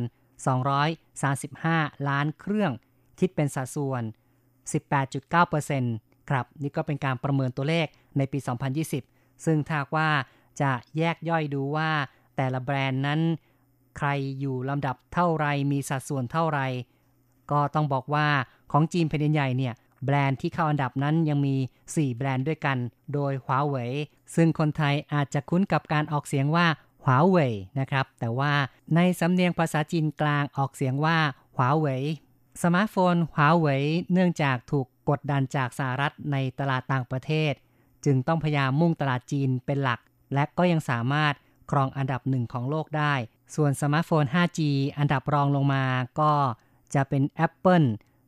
235 ล้านเครื่อง คิดเป็นสัดส่วน 18.9%ครับ นี่ก็เป็นการประเมินตัวเลขในปี 2020 ซึ่งถ้าว่าจะแยกย่อยดูว่าแต่ละแบรนด์นั้น ใครอยู่ลำดับเท่าไรมีสัดส่วนเท่าไร ก็ต้องบอกว่าของจีนแผ่นดินใหญ่เนี่ย แบรนด์ที่เข้าอันดับนั้นยังมี 4 แบรนด์ด้วยกัน โดยหวาเว่ยซึ่งคนไทยอาจจะคุ้นกับการออกเสียงว่าหัวเว่ยนะครับ แต่ว่าในสำเนียงภาษาจีนกลางออกเสียงว่าหวาเว่ยสมาร์ทโฟนหวาเว่ยเนื่องจากถูกกดดันจากสหรัฐในตลาดต่างประเทศ จึงต้องพยายามมุ่งตลาดจีนเป็นหลัก และก็ยังสามารถครองอันดับหนึ่งของโลกได้ ส่วนสมาร์ทโฟน 5G อันดับรองลงมาก็จะเป็น Apple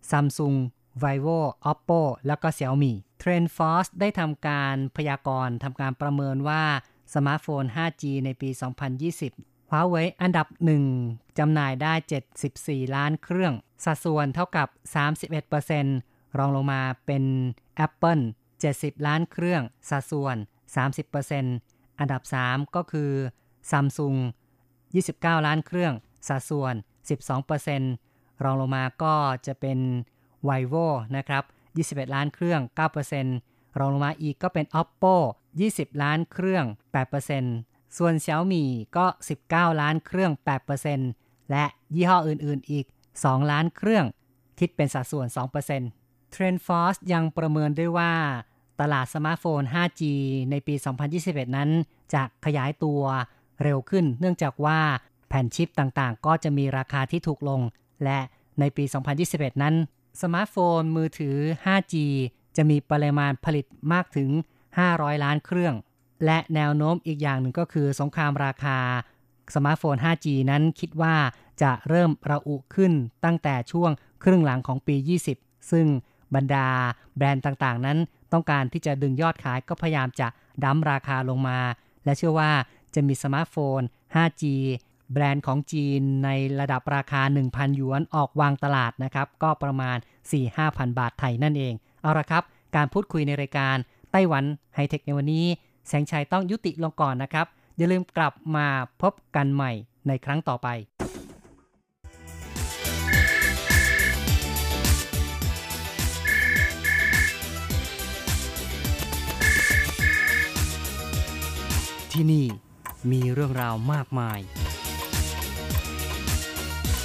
Samsung vivo oppo แล้วก็ xiaomi TrendForce ได้ทำการพยากรณ์ทำการประเมินว่าสมาร์ทโฟน 5G ในปี 2020 Huawei อันดับหนึ่งจำหน่ายได้ 74 ล้านเครื่อง สัดส่วนเท่ากับ 31%รองลงมาเป็น Apple 70 ล้านเครื่อง สัดส่วน 30%อันดับ 3 ก็คือ Samsung 29 ล้านเครื่อง สัดส่วน 12%รองลงมาก็จะเป็น vivo นะครับ 21 ล้านเครื่อง 9%รองลงมาอีกก็เป็น oppo 20 ล้านเครื่อง 8%ส่วน xiaomi ก็ 19 ล้านเครื่อง 8%และยี่ห้ออื่น ๆ อีก 2 ล้านเครื่อง คิดเป็นสัดส่วน 2% TrendForce ยังประเมินด้วยว่า ตลาดสมาร์ทโฟน 5G ในปี 2021 นั้น จะขยายตัวเร็วขึ้น เนื่องจากว่าแผ่นชิปต่างๆ ก็จะมีราคาที่ถูกลง และในปี 2021 นั้น สมาร์ทโฟนมือถือ 5G จะมีปริมาณผลิตมากถึง 500 ล้านเครื่อง และแนวโน้มอีกอย่างหนึ่งก็คือสงครามราคา สมาร์ทโฟน 5G นั้นคิดว่าจะเริ่มระอุขึ้นตั้งแต่ช่วงครึ่งหลังของปี 20 ซึ่งบรรดาแบรนด์ต่างๆ นั้นต้องการที่จะดึงยอดขายก็พยายามจะดั้มราคาลงมา และเชื่อว่าจะมีสมาร์ทโฟน 5G แบรนด์ของจีนในระดับราคา 1,000 หยวนออกวางตลาดนะครับ ก็ประมาณ 4-5,000 บาทไทยนั่นเอง เอาละครับ การพูดคุยในรายการไต้หวันไฮเทคในวันนี้ แสงชัยต้องยุติลงก่อนนะครับ อย่าลืมกลับมาพบกันใหม่ในครั้งต่อไปที่นี่มีเรื่องราวมากมาย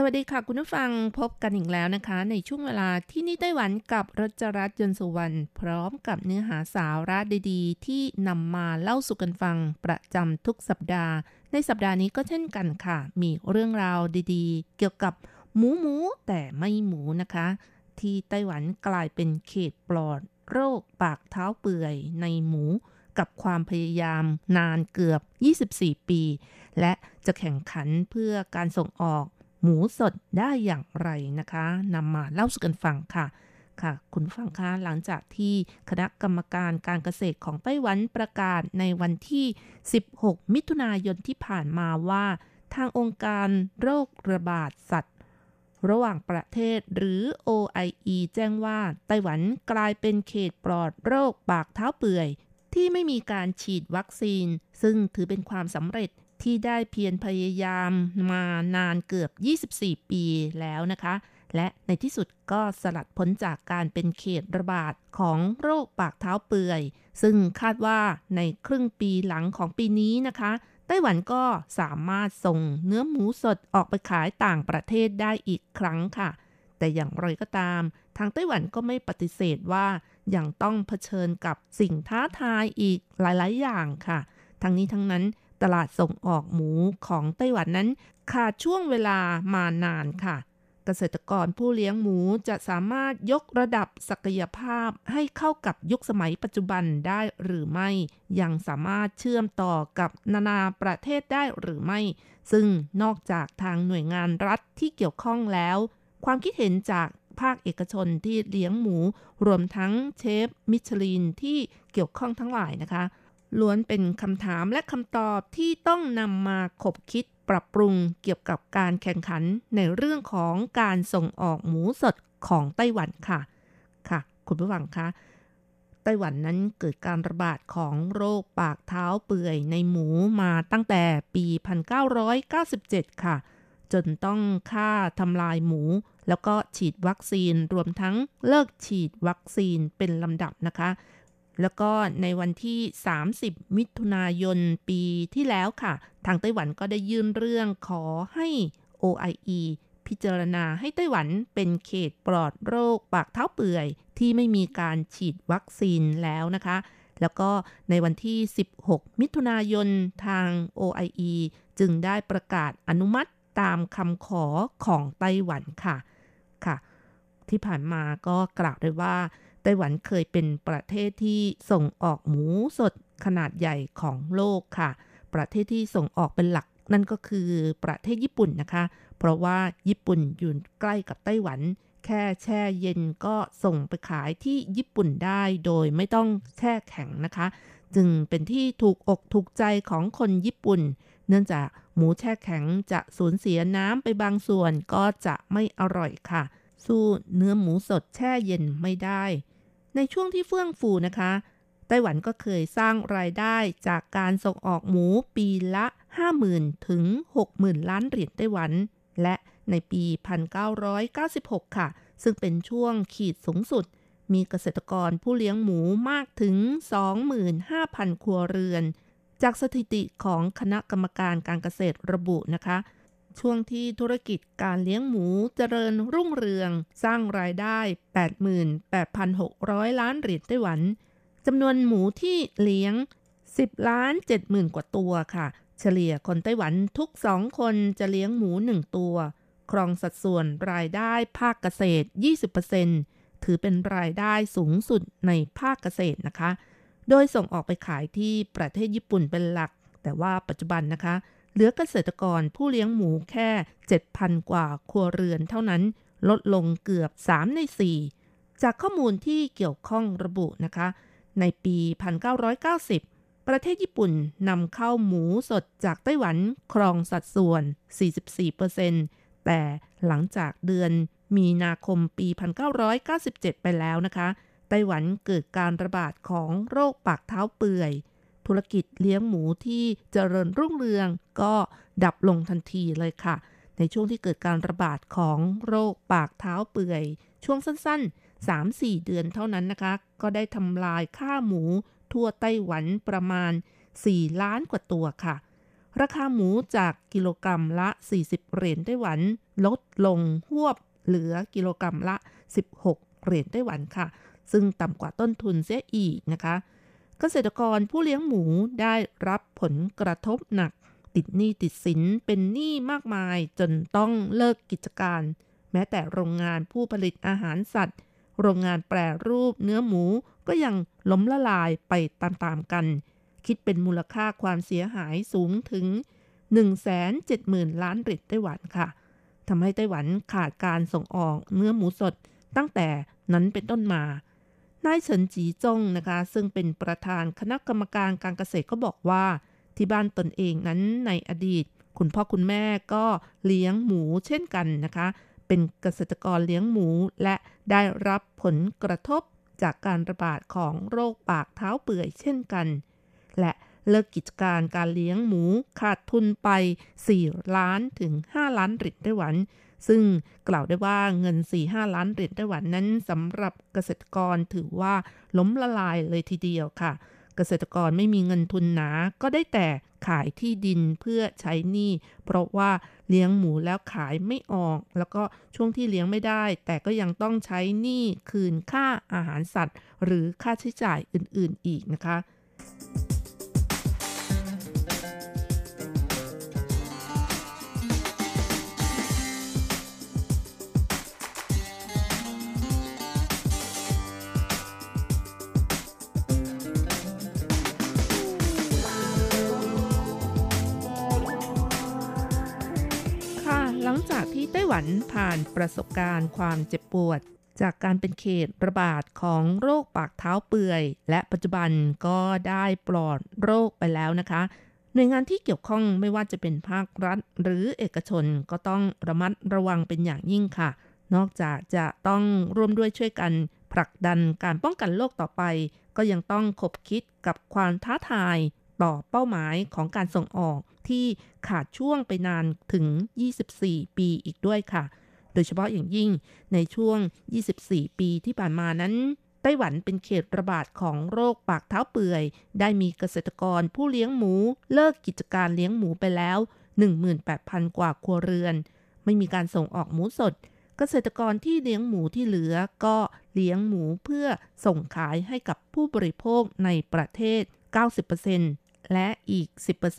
สวัสดีค่ะคุณผู้ฟังพบกันอีกแล้วนะคะ ในช่วงเวลาที่นี่ไต้หวันกับรัจรัสยนต์สุวรรณพร้อมกับเนื้อหาสาระดีๆ ที่นำมาเล่าสู่กันฟังประจำทุกสัปดาห์ ในสัปดาห์นี้ก็เช่นกันค่ะ มีเรื่องราวดีๆ เกี่ยวกับหมูหมูแต่ไม่หมูนะคะ ที่ไต้หวันกลายเป็นเขตปลอด โรคปากเท้าเปื่อยในหมูกับความพยายามนานเกือบ 24 ปี และจะแข่งขันเพื่อการส่งออก หมูสดได้อย่างไรนะคะนำมาเล่าสู่กันฟังค่ะ ค่ะ คุณฟังคะหลังจากที่คณะกรรมการการเกษตรของไต้หวันประกาศในวันที่ 16 มิถุนายนที่ผ่านมาว่า ทางองค์การโรคระบาดสัตว์ ระหว่างประเทศหรือ OIE แจ้งว่าไต้หวันกลายเป็นเขตปลอดโรคปากเท้าเปื่อยที่ไม่มีการฉีดวัคซีน ซึ่งถือเป็นความสำเร็จ ที่ได้เพียรพยายามมานานเกือบ 24 ปีแล้วนะคะ และในที่สุดก็สลัดพ้นจากการเป็นเขตระบาดของโรคปากเท้าเปื่อย ซึ่งคาดว่าในครึ่งปีหลังของปีนี้นะคะไต้หวันก็สามารถส่งเนื้อหมูสดออกไปขายต่างประเทศได้อีกครั้งค่ะ แต่อย่างไรก็ตาม ทางไต้หวันก็ไม่ปฏิเสธว่ายังต้องเผชิญกับสิ่งท้าทายอีกหลาย ๆ อย่างค่ะ ทั้งนี้ทั้งนั้น ตลาดส่งออกหมูของไต้หวันนั้นขาดช่วงเวลามานานค่ะ เกษตรกรผู้เลี้ยงหมูจะสามารถยกระดับศักยภาพให้เข้ากับยุคสมัยปัจจุบันได้หรือไม่ ยังสามารถเชื่อมต่อกับนานาประเทศได้หรือไม่ ซึ่งนอกจากทางหน่วยงานรัฐที่เกี่ยวข้องแล้ว ความคิดเห็นจากภาคเอกชนที่เลี้ยงหมู รวมทั้งเชฟมิชลินที่เกี่ยวข้องทั้งหลายนะคะ ล้วนเป็นคำถามและคำตอบที่ต้องนำมาขบคิดปรับปรุงเกี่ยวกับการแข่งขันในเรื่องของการส่งออกหมูสดของไต้หวันค่ะ ค่ะ คุณผู้ฟังคะ ไต้หวันนั้นเกิดการระบาดของโรคปากเท้าเปื่อยในหมูมาตั้งแต่ปี 1997 ค่ะ จนต้องฆ่าทำลายหมู แล้วก็ฉีดวัคซีนรวมทั้งเลิกฉีดวัคซีนเป็นลำดับนะคะ แล้วก็ในวันที่ 30 มิถุนายนปีที่แล้วค่ะ ทางไต้หวันก็ได้ยื่นเรื่องขอให้ OIE พิจารณาให้ไต้หวันเป็นเขตปลอดโรคปากเท้าเปื่อย ที่ไม่มีการฉีดวัคซีนแล้วนะคะ แล้วก็ในวันที่ 16 มิถุนายนทาง OIE จึงได้ประกาศอนุมัติตามคำขอของไต้หวันค่ะค่ะ ที่ผ่านมาก็กล่าวได้ว่า ต้หวันเคยเป็นประเทศที่ส่งออกหมูสดขนาดใหญ่ของโลกค่ะ ประเทศที่ส่งออกเป็นหลักนั่นก็คือประเทศญี่ปุ่นนะคะ เพราะว่าญี่ปุ่นอยู่ใกล้กับไต้หวัน แค่แช่เย็นก็ส่งไปขายที่ญี่ปุ่นได้โดยไม่ต้องแช่แข็งนะคะ จึงเป็นที่ถูกอกถูกใจของคนญี่ปุ่น เนื่องจากหมูแช่แข็งจะสูญเสียน้ำไปบางส่วนก็จะไม่อร่อยค่ะ สู้เนื้อหมูสดแช่เย็นไม่ได้ ในช่วงที่เฟื่องฟูนะคะ ไต้หวันก็เคยสร้างรายได้จากการส่งออกหมูปีละ 50,000 ถึง 60,000 ล้านเหรียญไต้หวัน และในปี 1996 ค่ะ ซึ่งเป็นช่วงขีดสูงสุด มีเกษตรกรผู้เลี้ยงหมูมากถึง 25,000 ครัวเรือน จากสถิติของคณะกรรมการการเกษตรระบุนะคะ ช่วงที่ธุรกิจการเลี้ยงหมูเจริญรุ่งเรือง สร้างรายได้ 88,600 ล้านเหรียญไต้หวันจำนวนหมูที่เลี้ยง 10 ล้าน70,000กว่าตัวค่ะ เฉลี่ยคนไต้หวันทุกสองคนจะเลี้ยงหมู 1 ตัว ครองสัดส่วนรายได้ภาคเกษตร 20%ถือเป็นรายได้สูงสุดในภาคเกษตรนะคะ โดยส่งออกไปขายที่ประเทศญี่ปุ่นเป็นหลัก แต่ว่าปัจจุบันนะคะ เหลือเกษตรกรผู้เลี้ยงหมูแค่ 7,000 กว่าครัวเรือนเท่านั้น ลดลงเกือบ 3 ใน 4 จากข้อมูลที่เกี่ยวข้องระบุนะคะ ในปี 1990 ประเทศญี่ปุ่นนำเข้าหมูสดจากไต้หวันครองสัดส่วน 44%แต่หลังจากเดือนมีนาคมปี 1997 ไปแล้วนะคะ ไต้หวันเกิดการระบาดของโรคปากเท้าเปื่อย ธุรกิจเลี้ยงหมูที่เจริญรุ่งเรืองก็ดับลงทันทีเลยค่ะ ในช่วงที่เกิดการระบาดของโรคปากเท้าเปื่อย ช่วงสั้น ๆ 3-4 เดือนเท่านั้นนะคะ ก็ได้ทำลายค่าหมูทั่วไต้หวันประมาณ 4 ล้านกว่าตัวค่ะ ราคาหมูจากกิโลกรัมละ 40 เหรียญไต้หวัน ลดลงหวบเหลือกิโลกรัมละ 16 เหรียญไต้หวันค่ะ ซึ่งต่ำกว่าต้นทุนเสียอีกนะคะ เกษตรกรผู้เลี้ยงหมูได้รับผลกระทบหนัก ติดหนี้ติดสินเป็นหนี้มากมายจนต้องเลิกกิจการ แม้แต่โรงงานผู้ผลิตอาหารสัตว์ โรงงานแปรรูปเนื้อหมูก็ยังล้มละลายไปตามๆกัน คิดเป็นมูลค่าความเสียหายสูงถึง 170,000 ล้านเหรียญไต้หวันค่ะทำให้ไต้หวันขาดการส่งออกเนื้อหมูสดตั้งแต่นั้นเป็นต้นมา นายเฉินจีจงนะคะ ซึ่งเป็นประธานคณะกรรมการการเกษตรก็บอกว่า ที่บ้านตนเองนั้นในอดีต คุณพ่อคุณแม่ก็เลี้ยงหมูเช่นกันนะคะ เป็นเกษตรกรเลี้ยงหมูและได้รับผลกระทบจากการระบาดของโรคปากเท้าเปื่อยเช่นกัน และเลิกกิจการการเลี้ยงหมูขาดทุนไป 4 ล้านถึง 5 ล้านเหรียญไต้หวัน ซึ่งกล่าวได้ว่าเงิน 4-5 ล้านเหรียญไต้หวันนั้นสำหรับเกษตรกรถือว่าล้มละลายเลยทีเดียวค่ะ เกษตรกรไม่มีเงินทุนหนา ก็ได้แต่ขายที่ดินเพื่อใช้หนี้ เพราะว่าเลี้ยงหมูแล้วขายไม่ออก แล้วก็ช่วงที่เลี้ยงไม่ได้ แต่ก็ยังต้องใช้หนี้คืนค่าอาหารสัตว์ หรือค่าใช้จ่ายอื่น ๆ อีกนะคะ ที่ไต้หวันผ่านประสบการณ์ความเจ็บปวด จากการเป็นเขตระบาดของโรคปากเท้าเปื่อย และปัจจุบันก็ได้ปลอดโรคไปแล้วนะคะหน่วยงานที่เกี่ยวข้องไม่ว่าจะเป็นภาครัฐ หรือเอกชนก็ต้องระมัดระวังเป็นอย่างยิ่งค่ะ นอกจากจะต้องร่วมด้วยช่วยกันผลักดันการป้องกันโรคต่อไป ก็ยังต้องคบคิดกับความท้าทายต่อเป้าหมายของการส่งออก ที่ขาดช่วงไปนานถึง 24 ปีอีกด้วยค่ะ โดยเฉพาะอย่างยิ่งในช่วง 24 ปีที่ผ่านมานั้น ไต้หวันเป็นเขตระบาดของโรคปากเท้าเปื่อย ได้มีเกษตรกรผู้เลี้ยงหมู เลิกกิจการเลี้ยงหมูไปแล้ว 18,000 กว่าครัวเรือน ไม่มีการส่งออกหมูสดเกษตรกรที่เลี้ยงหมูที่เหลือก็เลี้ยงหมูเพื่อส่งขายให้กับผู้บริโภคในประเทศ 90% และอีก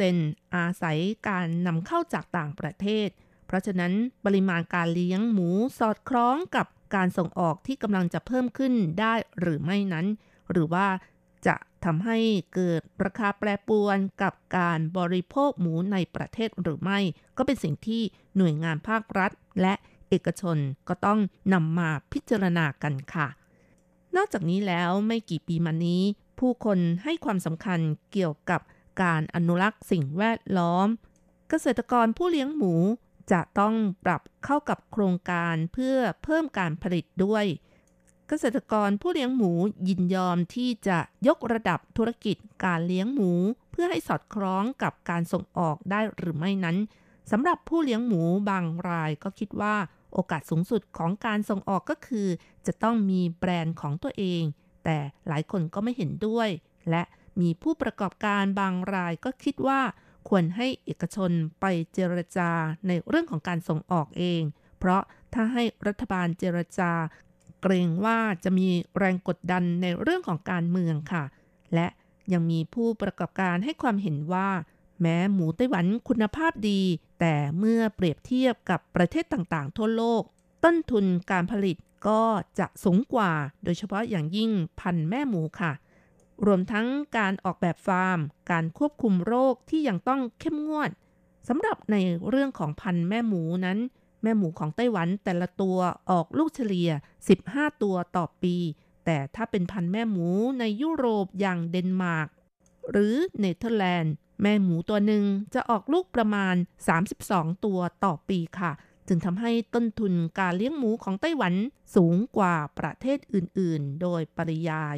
10%อาศัยการนำเข้าจากต่างประเทศ เพราะฉะนั้นปริมาณการเลี้ยงหมูสอดคล้องกับการส่งออกที่กำลังจะเพิ่มขึ้นได้หรือไม่นั้น หรือว่าจะทำให้เกิดราคาแปรปรวนกับการบริโภคหมูในประเทศหรือไม่ ก็เป็นสิ่งที่หน่วยงานภาครัฐ และเอกชนก็ต้องนำมาพิจารณากันค่ะ นอกจากนี้แล้วไม่กี่ปีมานี้ ผู้คนให้ความสำคัญเกี่ยวกับ การอนุรักษ์สิ่งแวดล้อม เกษตรกรผู้เลี้ยงหมูจะต้องปรับเข้ากับโครงการเพื่อเพิ่มการผลิตด้วย เกษตรกรผู้เลี้ยงหมูยินยอมที่จะยกระดับธุรกิจการเลี้ยงหมู เพื่อให้สอดคล้องกับการส่งออกได้หรือไม่นั้นสำหรับผู้เลี้ยงหมูบางรายก็คิดว่าโอกาสสูงสุดของการส่งออกก็คือ จะต้องมีแบรนด์ของตัวเอง แต่หลายคนก็ไม่เห็นด้วย และ มีผู้ประกอบการบางรายก็คิดว่า ควรให้เอกชนไปเจรจาในเรื่องของการส่งออกเอง เพราะถ้าให้รัฐบาลเจรจา เกรงว่าจะมีแรงกดดันในเรื่องของการเมืองค่ะ และยังมีผู้ประกอบการให้ความเห็นว่า แม้หมูไต้หวันคุณภาพดี แต่เมื่อเปรียบเทียบกับประเทศต่างๆ ทั่วโลก ต้นทุนการผลิตก็จะสูงกว่า โดยเฉพาะอย่างยิ่งพันธุ์แม่หมูค่ะ รวมทั้งการออกแบบฟาร์ม การควบคุมโรคที่ยังต้องเข้มงวดสำหรับในเรื่องของพันธุ์แม่หมูนั้น แม่หมูของไต้หวันแต่ละตัวออกลูกเฉลี่ย 15 ตัวต่อปี แต่ถ้าเป็นพันธุ์แม่หมูในยุโรปอย่างเดนมาร์กหรือเนเธอร์แลนด์ แม่หมูตัวหนึ่งจะออกลูกประมาณ 32 ตัวต่อปีค่ะ จึงทำให้ต้นทุนการเลี้ยงหมูของไต้หวันสูงกว่าประเทศอื่น ๆ โดยปริยาย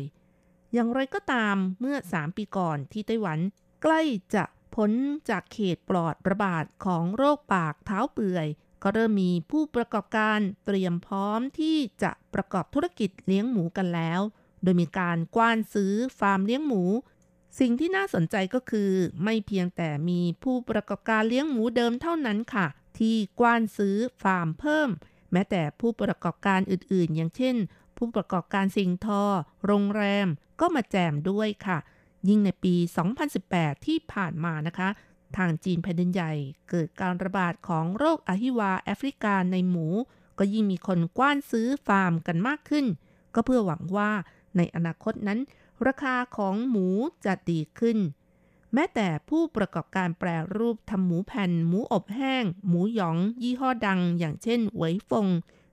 อย่างไรก็ตามเมื่อ 3 ปีก่อนที่ไต้หวัน ใกล้จะพ้นจากเขตปลอดระบาดของโรคปากเท้าเปื่อย ก็เริ่มมีผู้ประกอบการเตรียมพร้อมที่จะประกอบธุรกิจเลี้ยงหมูกันแล้ว โดยมีการกว้านซื้อฟาร์มเลี้ยงหมู สิ่งที่น่าสนใจก็คือ ไม่เพียงแต่มีผู้ประกอบการเลี้ยงหมูเดิมเท่านั้นค่ะ ที่กว้านซื้อฟาร์มเพิ่ม แม้แต่ผู้ประกอบการอื่นๆ อย่างเช่น ผู้ประกอบการสิ่งทอ โรงแรมก็มาแจมด้วยค่ะ ยิ่งในปี 2018 ที่ผ่านมานะคะ ทางจีนแผ่นดินใหญ่ เกิดการระบาดของโรคอหิวาแอฟริกาในหมู ก็ยิ่งมีคนกว้านซื้อฟาร์มกันมากขึ้น ก็เพื่อหวังว่าในอนาคตนั้น ราคาของหมูจะดีขึ้น แม้แต่ผู้ประกอบการแปรรูปทำหมูแผ่น หมูอบแห้ง หมูหยอง ยี่ห้อดัง อย่างเช่นเหวฟง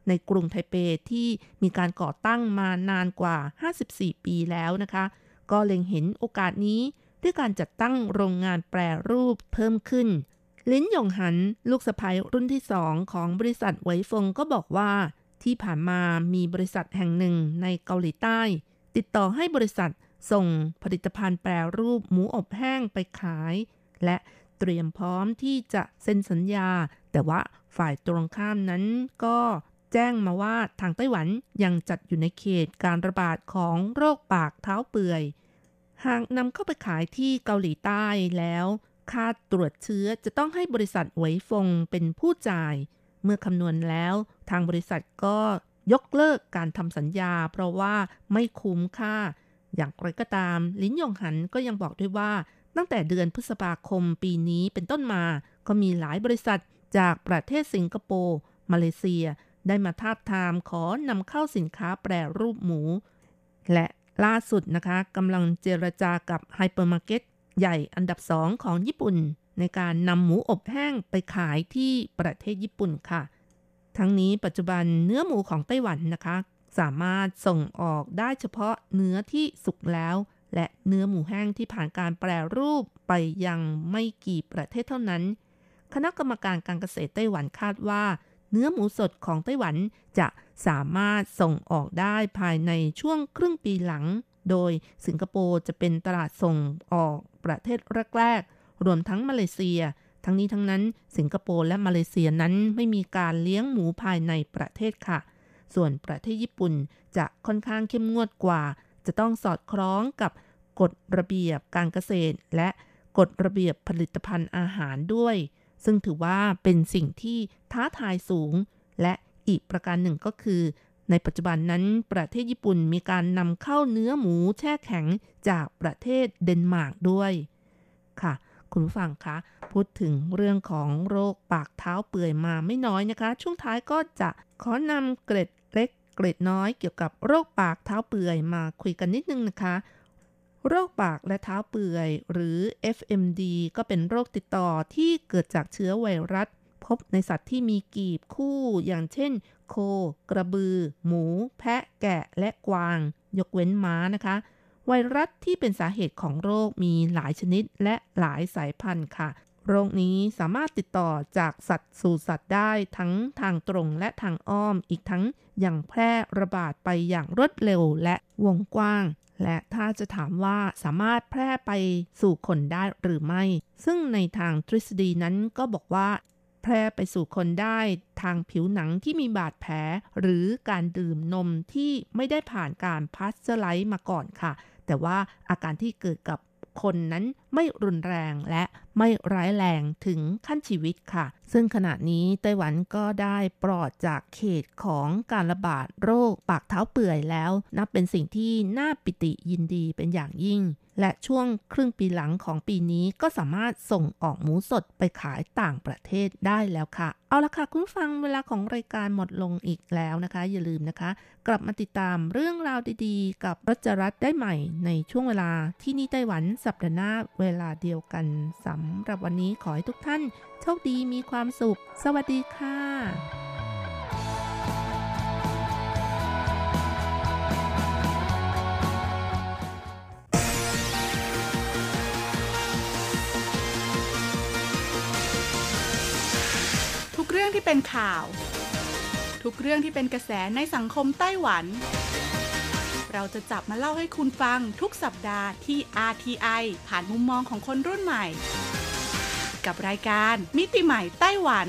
ในกรุงไทเปที่มีการก่อตั้งมานานกว่า 54 ปีแล้วนะคะ ก็เล็งเห็นโอกาสนี้ด้วยการจัดตั้งโรงงานแปรรูปเพิ่มขึ้น ลิ้นหยงหัน ลูกสะพ้ยรุ่นที่สองของบริษัทไวฟงก็บอกว่า ที่ผ่านมามีบริษัทแห่งหนึ่งในเกาหลีใต้ ติดต่อให้บริษัทส่งผลิตภัณฑ์แปรรูปหมูอบแห้งไปขาย และเตรียมพร้อมที่จะเซ็นสัญญา แต่ว่าฝ่ายตรงข้ามนั้นก็ แจ้งมาว่าทางไต้หวันยังจัดอยู่ในเขตการระบาดของโรคปากเท้าเปื่อย หากนำเข้าไปขายที่เกาหลีใต้แล้ว ค่าตรวจเชื้อจะต้องให้บริษัทหวฟงเป็นผู้จ่าย เมื่อคำนวณแล้ว ทางบริษัทก็ยกเลิกการทำสัญญา เพราะว่าไม่คุ้มค่า อย่างไรก็ตาม ลิ้นยงหันก็ยังบอกด้วยว่าตั้งแต่เดือนพฤษภาคมปีนี้เป็นต้นมา ก็มีหลายบริษัทจากประเทศสิงคโปร์ มาเลเซีย ได้มาทาบทามขอนำเข้าสินค้าแปรรูปหมู และล่าสุดนะคะกำลังเจรจากับไฮเปอร์มาร์เก็ตใหญ่อันดับสองของญี่ปุ่น ในการนำหมูอบแห้งไปขายที่ประเทศญี่ปุ่นค่ะ ทั้งนี้ปัจจุบันเนื้อหมูของไต้หวันนะคะ สามารถส่งออกได้เฉพาะเนื้อที่สุกแล้ว และเนื้อหมูแห้งที่ผ่านการแปรรูปไปยังไม่กี่ประเทศเท่านั้น คณะกรรมการการเกษตรไต้หวันคาดว่า เนื้อหมูสดของไต้หวันจะสามารถส่งออกได้ภายในช่วงครึ่งปีหลัง โดยสิงคโปร์จะเป็นตลาดส่งออกประเทศแรกๆ รวมทั้งมาเลเซีย ทั้งนี้ทั้งนั้น สิงคโปร์และมาเลเซียนั้นไม่มีการเลี้ยงหมูภายในประเทศค่ะ ส่วนประเทศญี่ปุ่นจะค่อนข้างเข้มงวดกว่า จะต้องสอดคล้องกับกฎระเบียบการเกษตร และกฎระเบียบผลิตภัณฑ์อาหารด้วย ซึ่งถือว่าเป็นสิ่งที่ท้าทายสูง และอีกประการหนึ่งก็คือ ในปัจจุบันนั้นประเทศญี่ปุ่นมีการนำเข้าเนื้อหมูแช่แข็งจากประเทศเดนมาร์กด้วยค่ะ คุณผู้ฟังคะพูดถึงเรื่องของโรคปากเท้าเปื่อยมาไม่น้อยนะคะ ช่วงท้ายก็จะขอนำเกร็ดเล็กเกร็ดน้อยเกี่ยวกับโรคปากเท้าเปื่อยมาคุยกันนิดนึงนะคะ โรคปากและเท้าเปื่อย หรือ FMD ก็เป็นโรคติดต่อที่เกิดจากเชื้อไวรัส พบในสัตว์ที่มีกีบคู่อย่างเช่น โค กระบือ หมู แพะ แกะ และกวาง ยกเว้นม้านะคะ ไวรัสที่เป็นสาเหตุของโรคมีหลายชนิดและหลายสายพันธุ์ค่ะ โรคนี้สามารถติดต่อจากสัตว์สู่สัตว์ได้ทั้งทางตรงและทางอ้อมอีกทั้งยังแพร่ระบาดไปอย่างรวดเร็วและวงกว้าง และถ้าจะถามว่าสามารถแพร่ไปสู่คนได้หรือไม่ ซึ่งในทางทฤษฎีนั้นก็บอกว่า แพร่ไปสู่คนได้ทางผิวหนังที่มีบาดแผล หรือการดื่มนมที่ไม่ได้ผ่านการพาสเจอร์ไลซ์มาก่อนค่ะ แต่ว่าอาการที่เกิดกับคนนั้นไม่รุนแรงและไม่ร้ายแรงถึงขั้นชีวิตค่ะ ซึ่งขณะนี้ไต้หวันก็ได้ปลอดจากเขตของการระบาดโรคปากเท้าเปื่อยแล้ว นับเป็นสิ่งที่น่าปิติยินดีเป็นอย่างยิ่ง และช่วงครึ่งปีหลังของปีนี้ก็สามารถส่งออกหมูสดไปขายต่างประเทศได้แล้วค่ะ เอาละค่ะคุณฟังเวลาของรายการหมดลงอีกแล้วนะคะ อย่าลืมนะคะ กลับมาติดตามเรื่องราวดีๆ กับรัชรัตน์ได้ใหม่ในช่วงเวลาที่นี่ไต้หวันสัปดาห์หน้าเวลาเดียวกันสำหรับวันนี้ขอให้ทุกท่าน โชคดีมีความสุข สวัสดีค่ะทุกเรื่องที่เป็นข่าว ทุกเรื่องที่เป็นกระแสในสังคมไต้หวัน เราจะจับมาเล่าให้คุณฟังทุกสัปดาห์ที่ RTI ผ่านมุมมองของคนรุ่นใหม่ กับรายการมิติใหม่ไต้หวัน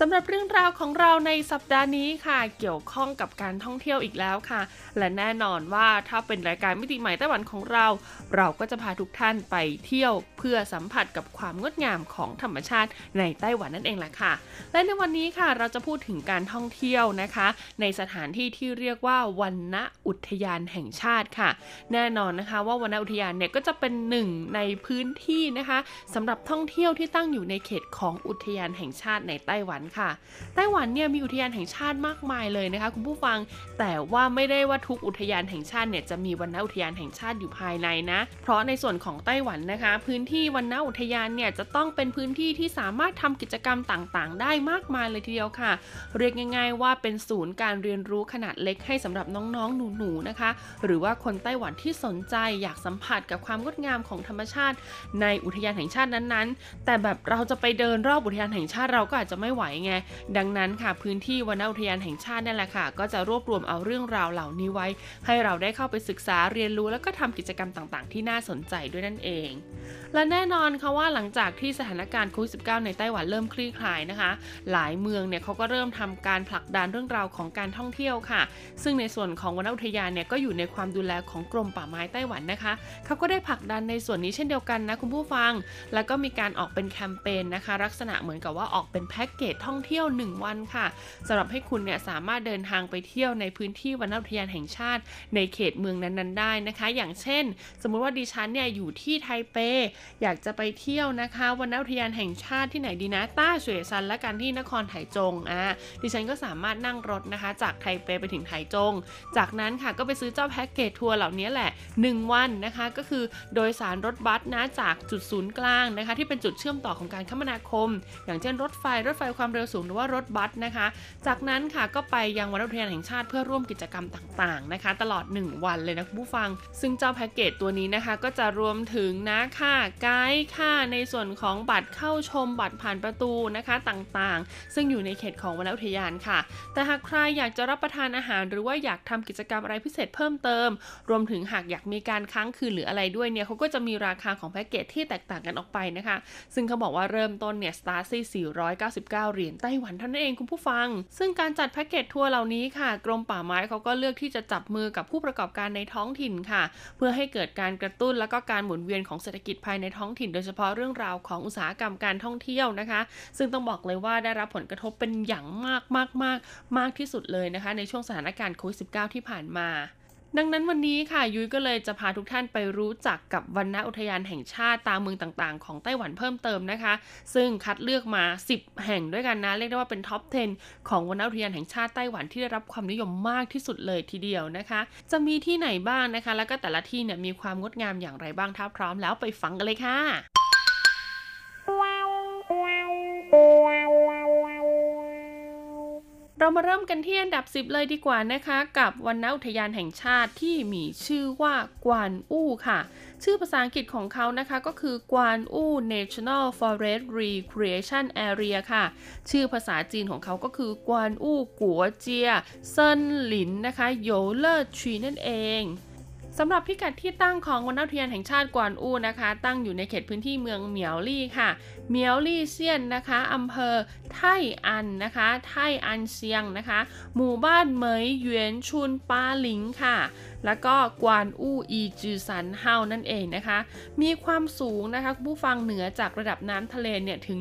สำหรับเรื่องราวของเราในสัปดาห์นี้ค่ะ เกี่ยวข้องกับการท่องเที่ยวอีกแล้วค่ะ และแน่นอนว่าถ้าเป็นรายการมิติใหม่ไต้หวันของเรา เราก็จะพาทุกท่านไปเที่ยวเพื่อสัมผัสกับความงดงามของธรรมชาติในไต้หวันนั่นเองแหละค่ะ และในวันนี้ค่ะเราจะพูดถึงการท่องเที่ยวนะคะ ในสถานที่ที่เรียกว่าวันณอุทยานแห่งชาติค่ะ แน่นอนนะคะว่าวันณอุทยานเนี่ยก็จะเป็นหนึ่งในพื้นที่นะคะสำหรับท่องเที่ยวที่ตั้งอยู่ในเขตของอุทยานแห่งชาติในไต้หวันค่ะ ไต้หวันเนี่ยมีอุทยานแห่งชาติมากมายเลยนะคะ คุณผู้ฟัง แต่ว่าไม่ได้ว่าทุกอุทยานแห่งชาติเนี่ยจะมีวันณอุทยานแห่งชาติอยู่ภายในนะ เพราะในส่วนของไต้หวันนะคะ พื้นที่วันณอุทยานเนี่ยจะต้องเป็นพื้นที่ที่สามารถทำกิจกรรมต่างๆ ได้มากมายเลยทีเดียวค่ะ เรียกง่าย ๆ ว่าเป็นศูนย์การเรียนรู้ขนาดเล็กให้สำหรับน้องๆ หนูๆนะคะ หรือว่าคนไต้หวันที่สนใจอยากสัมผัสกับความงดงามของธรรมชาติ ในอุทยานแห่งชาตินั้นๆ แต่แบบเราจะไปเดินรอบอุทยานแห่งชาติเราก็อาจจะไม่ไหวไงดังนั้นค่ะพื้นที่วนอุทยานแห่งชาตินั่นแหละค่ะ ก็จะรวบรวมเอาเรื่องราวเหล่านี้ไว้ ให้เราได้เข้าไปศึกษาเรียนรู้แล้วก็ทำกิจกรรมต่างๆ ที่น่าสนใจด้วยนั่นเอง และแน่นอนค่ะว่าหลังจากที่สถานการณ์โควิด -19 ในไต้หวันเริ่มคลี่คลายนะคะ หลายเมืองเนี่ยเขาก็เริ่มทำการผลักดันเรื่องราวของการท่องเที่ยวค่ะ ซึ่งในส่วนของวนอุทยานเนี่ยก็อยู่ในความดูแลของกรมป่าไม้ไต้หวันนะคะเขาก็ได้ผลักดันในส่วนนี้เช่นเดียวกันนะคุณผู้ฟัง แล้วก็มีการออกเป็นแคมเปญนะคะ ลักษณะเหมือนกับว่าออกเป็นแพ็กเกจท่องเที่ยว 1 วันค่ะสำหรับให้คุณเนี่ยสามารถเดินทางไปเที่ยวในพื้นที่วนอุทยานแห่งชาติ ในเขตเมืองนั้นๆ ได้นะคะ อย่างเช่น สมมุติว่าดิฉันเนี่ยอยู่ที่ไทเป อยากจะไปเที่ยวนะคะวนอุทยานแห่งชาติที่ไหนดีนะต้าเสวยซันและกันที่นครไถจงอะดิฉันก็สามารถนั่งรถนะคะ จากไทเปไปถึงไถจง จากนั้นค่ะก็ไปซื้อเจ้าแพ็กเกจทัวร์เหล่านี้แหละ 1 วันนะคะก็คือโดยสารรถบัสนะจากจุดศูนย์กลางนะคะ ที่เป็นจุดเชื่อมต่อของการคมนาคม อย่างเช่นรถไฟรถไฟความเร็วสูงหรือว่ารถบัสนะคะ จากนั้นค่ะก็ไปยังวันอุทยานแห่งชาติเพื่อร่วมกิจกรรมต่างๆนะคะ ตลอด 1 วันเลยนะคุณผู้ฟัง ซึ่งเจ้าแพ็กเกจตัวนี้นะคะ ก็จะรวมถึงนะค่าไกด์ค่าในส่วนของบัตรเข้าชมบัตรผ่านประตูนะคะต่างๆ ซึ่งอยู่ในเขตของวันอุทยานค่ะ แต่หากใครอยากจะรับประทานอาหาร หรือว่าอยากทำกิจกรรมอะไรพิเศษเพิ่มเติม รวมถึงหากอยากมีการค้างคืนหรืออะไรด้วยเนี่ยเขาก็จะมีราคาของแพ็กเกจที่แตกต่างกันออกไปนะคะ ซึ่งเขาบอกว่าเริ่มต้นเนี่ยสตาร์ซี่499เหรียญไต้หวันเท่านั้นเองคุณผู้ฟัง ซึ่งการจัดแพ็กเกจทัวร์เหล่านี้ค่ะ กรมป่าไม้เขาก็เลือกที่จะจับมือกับผู้ประกอบการในท้องถิ่นค่ะ เพื่อให้เกิดการกระตุ้นแล้วก็การหมุนเวียนของเศรษฐกิจภายในท้องถิ่น โดยเฉพาะเรื่องราวของอุตสาหกรรมการท่องเที่ยวนะคะ ซึ่งต้องบอกเลยว่าได้รับผลกระทบเป็นอย่างมากมากมากมากที่สุดเลยนะคะ ในช่วงสถานการณ์โควิด -19 ที่ผ่านมา ดังนั้นวันนี้ค่ะยุ้ยก็เลยจะพาทุกท่านไปรู้จักกับวันณอุทยานแห่งชาติตามเมืองต่างๆ ของไต้หวันเพิ่มเติมนะคะ ซึ่งคัดเลือกมา 10 แห่งด้วยกันนะ เรียกได้ว่าเป็นท็อป 10 ของวันณอุทยานแห่งชาติไต้หวันที่ได้รับความนิยมมากที่สุดเลยทีเดียวนะคะ จะมีที่ไหนบ้างนะคะ แล้วก็แต่ละที่เนี่ยมีความงดงามอย่างไรบ้างถ้าพร้อมแล้วไปฟังกันเลยค่ะ เรามาเริ่มกันที่อันดับ 10 เลยดีกว่านะคะ กับวันนอุทยานแห่งชาติที่มีชื่อว่ากวานอู้ค่ะ ชื่อภาษาอังกฤษของเขานะคะก็คือกวานอู่ National Forest Recreation Area ค่ะ ชื่อภาษาจีนของเขาก็คือ觀霧國家森林 นะคะ 遊樂區 นั่นเอง สำหรับพิกัดที่ตั้งของวนอุทยานแห่งชาติกวานอู้นะคะ ตั้งอยู่ในเขตพื้นที่เมืองเหมียวลี่ค่ะเหมียวลี่เซียนนะคะอำเภอไทอันนะคะไทอันเซียงนะคะ หมู่บ้านเหมยเหวียนชุนปาหลิงค่ะ แล้วก็กวานอู้อีจือสันเฮานั่นเองนะคะ มีความสูงนะคะผู้ฟังเหนือจากระดับน้ำทะเลเนี่ยถึง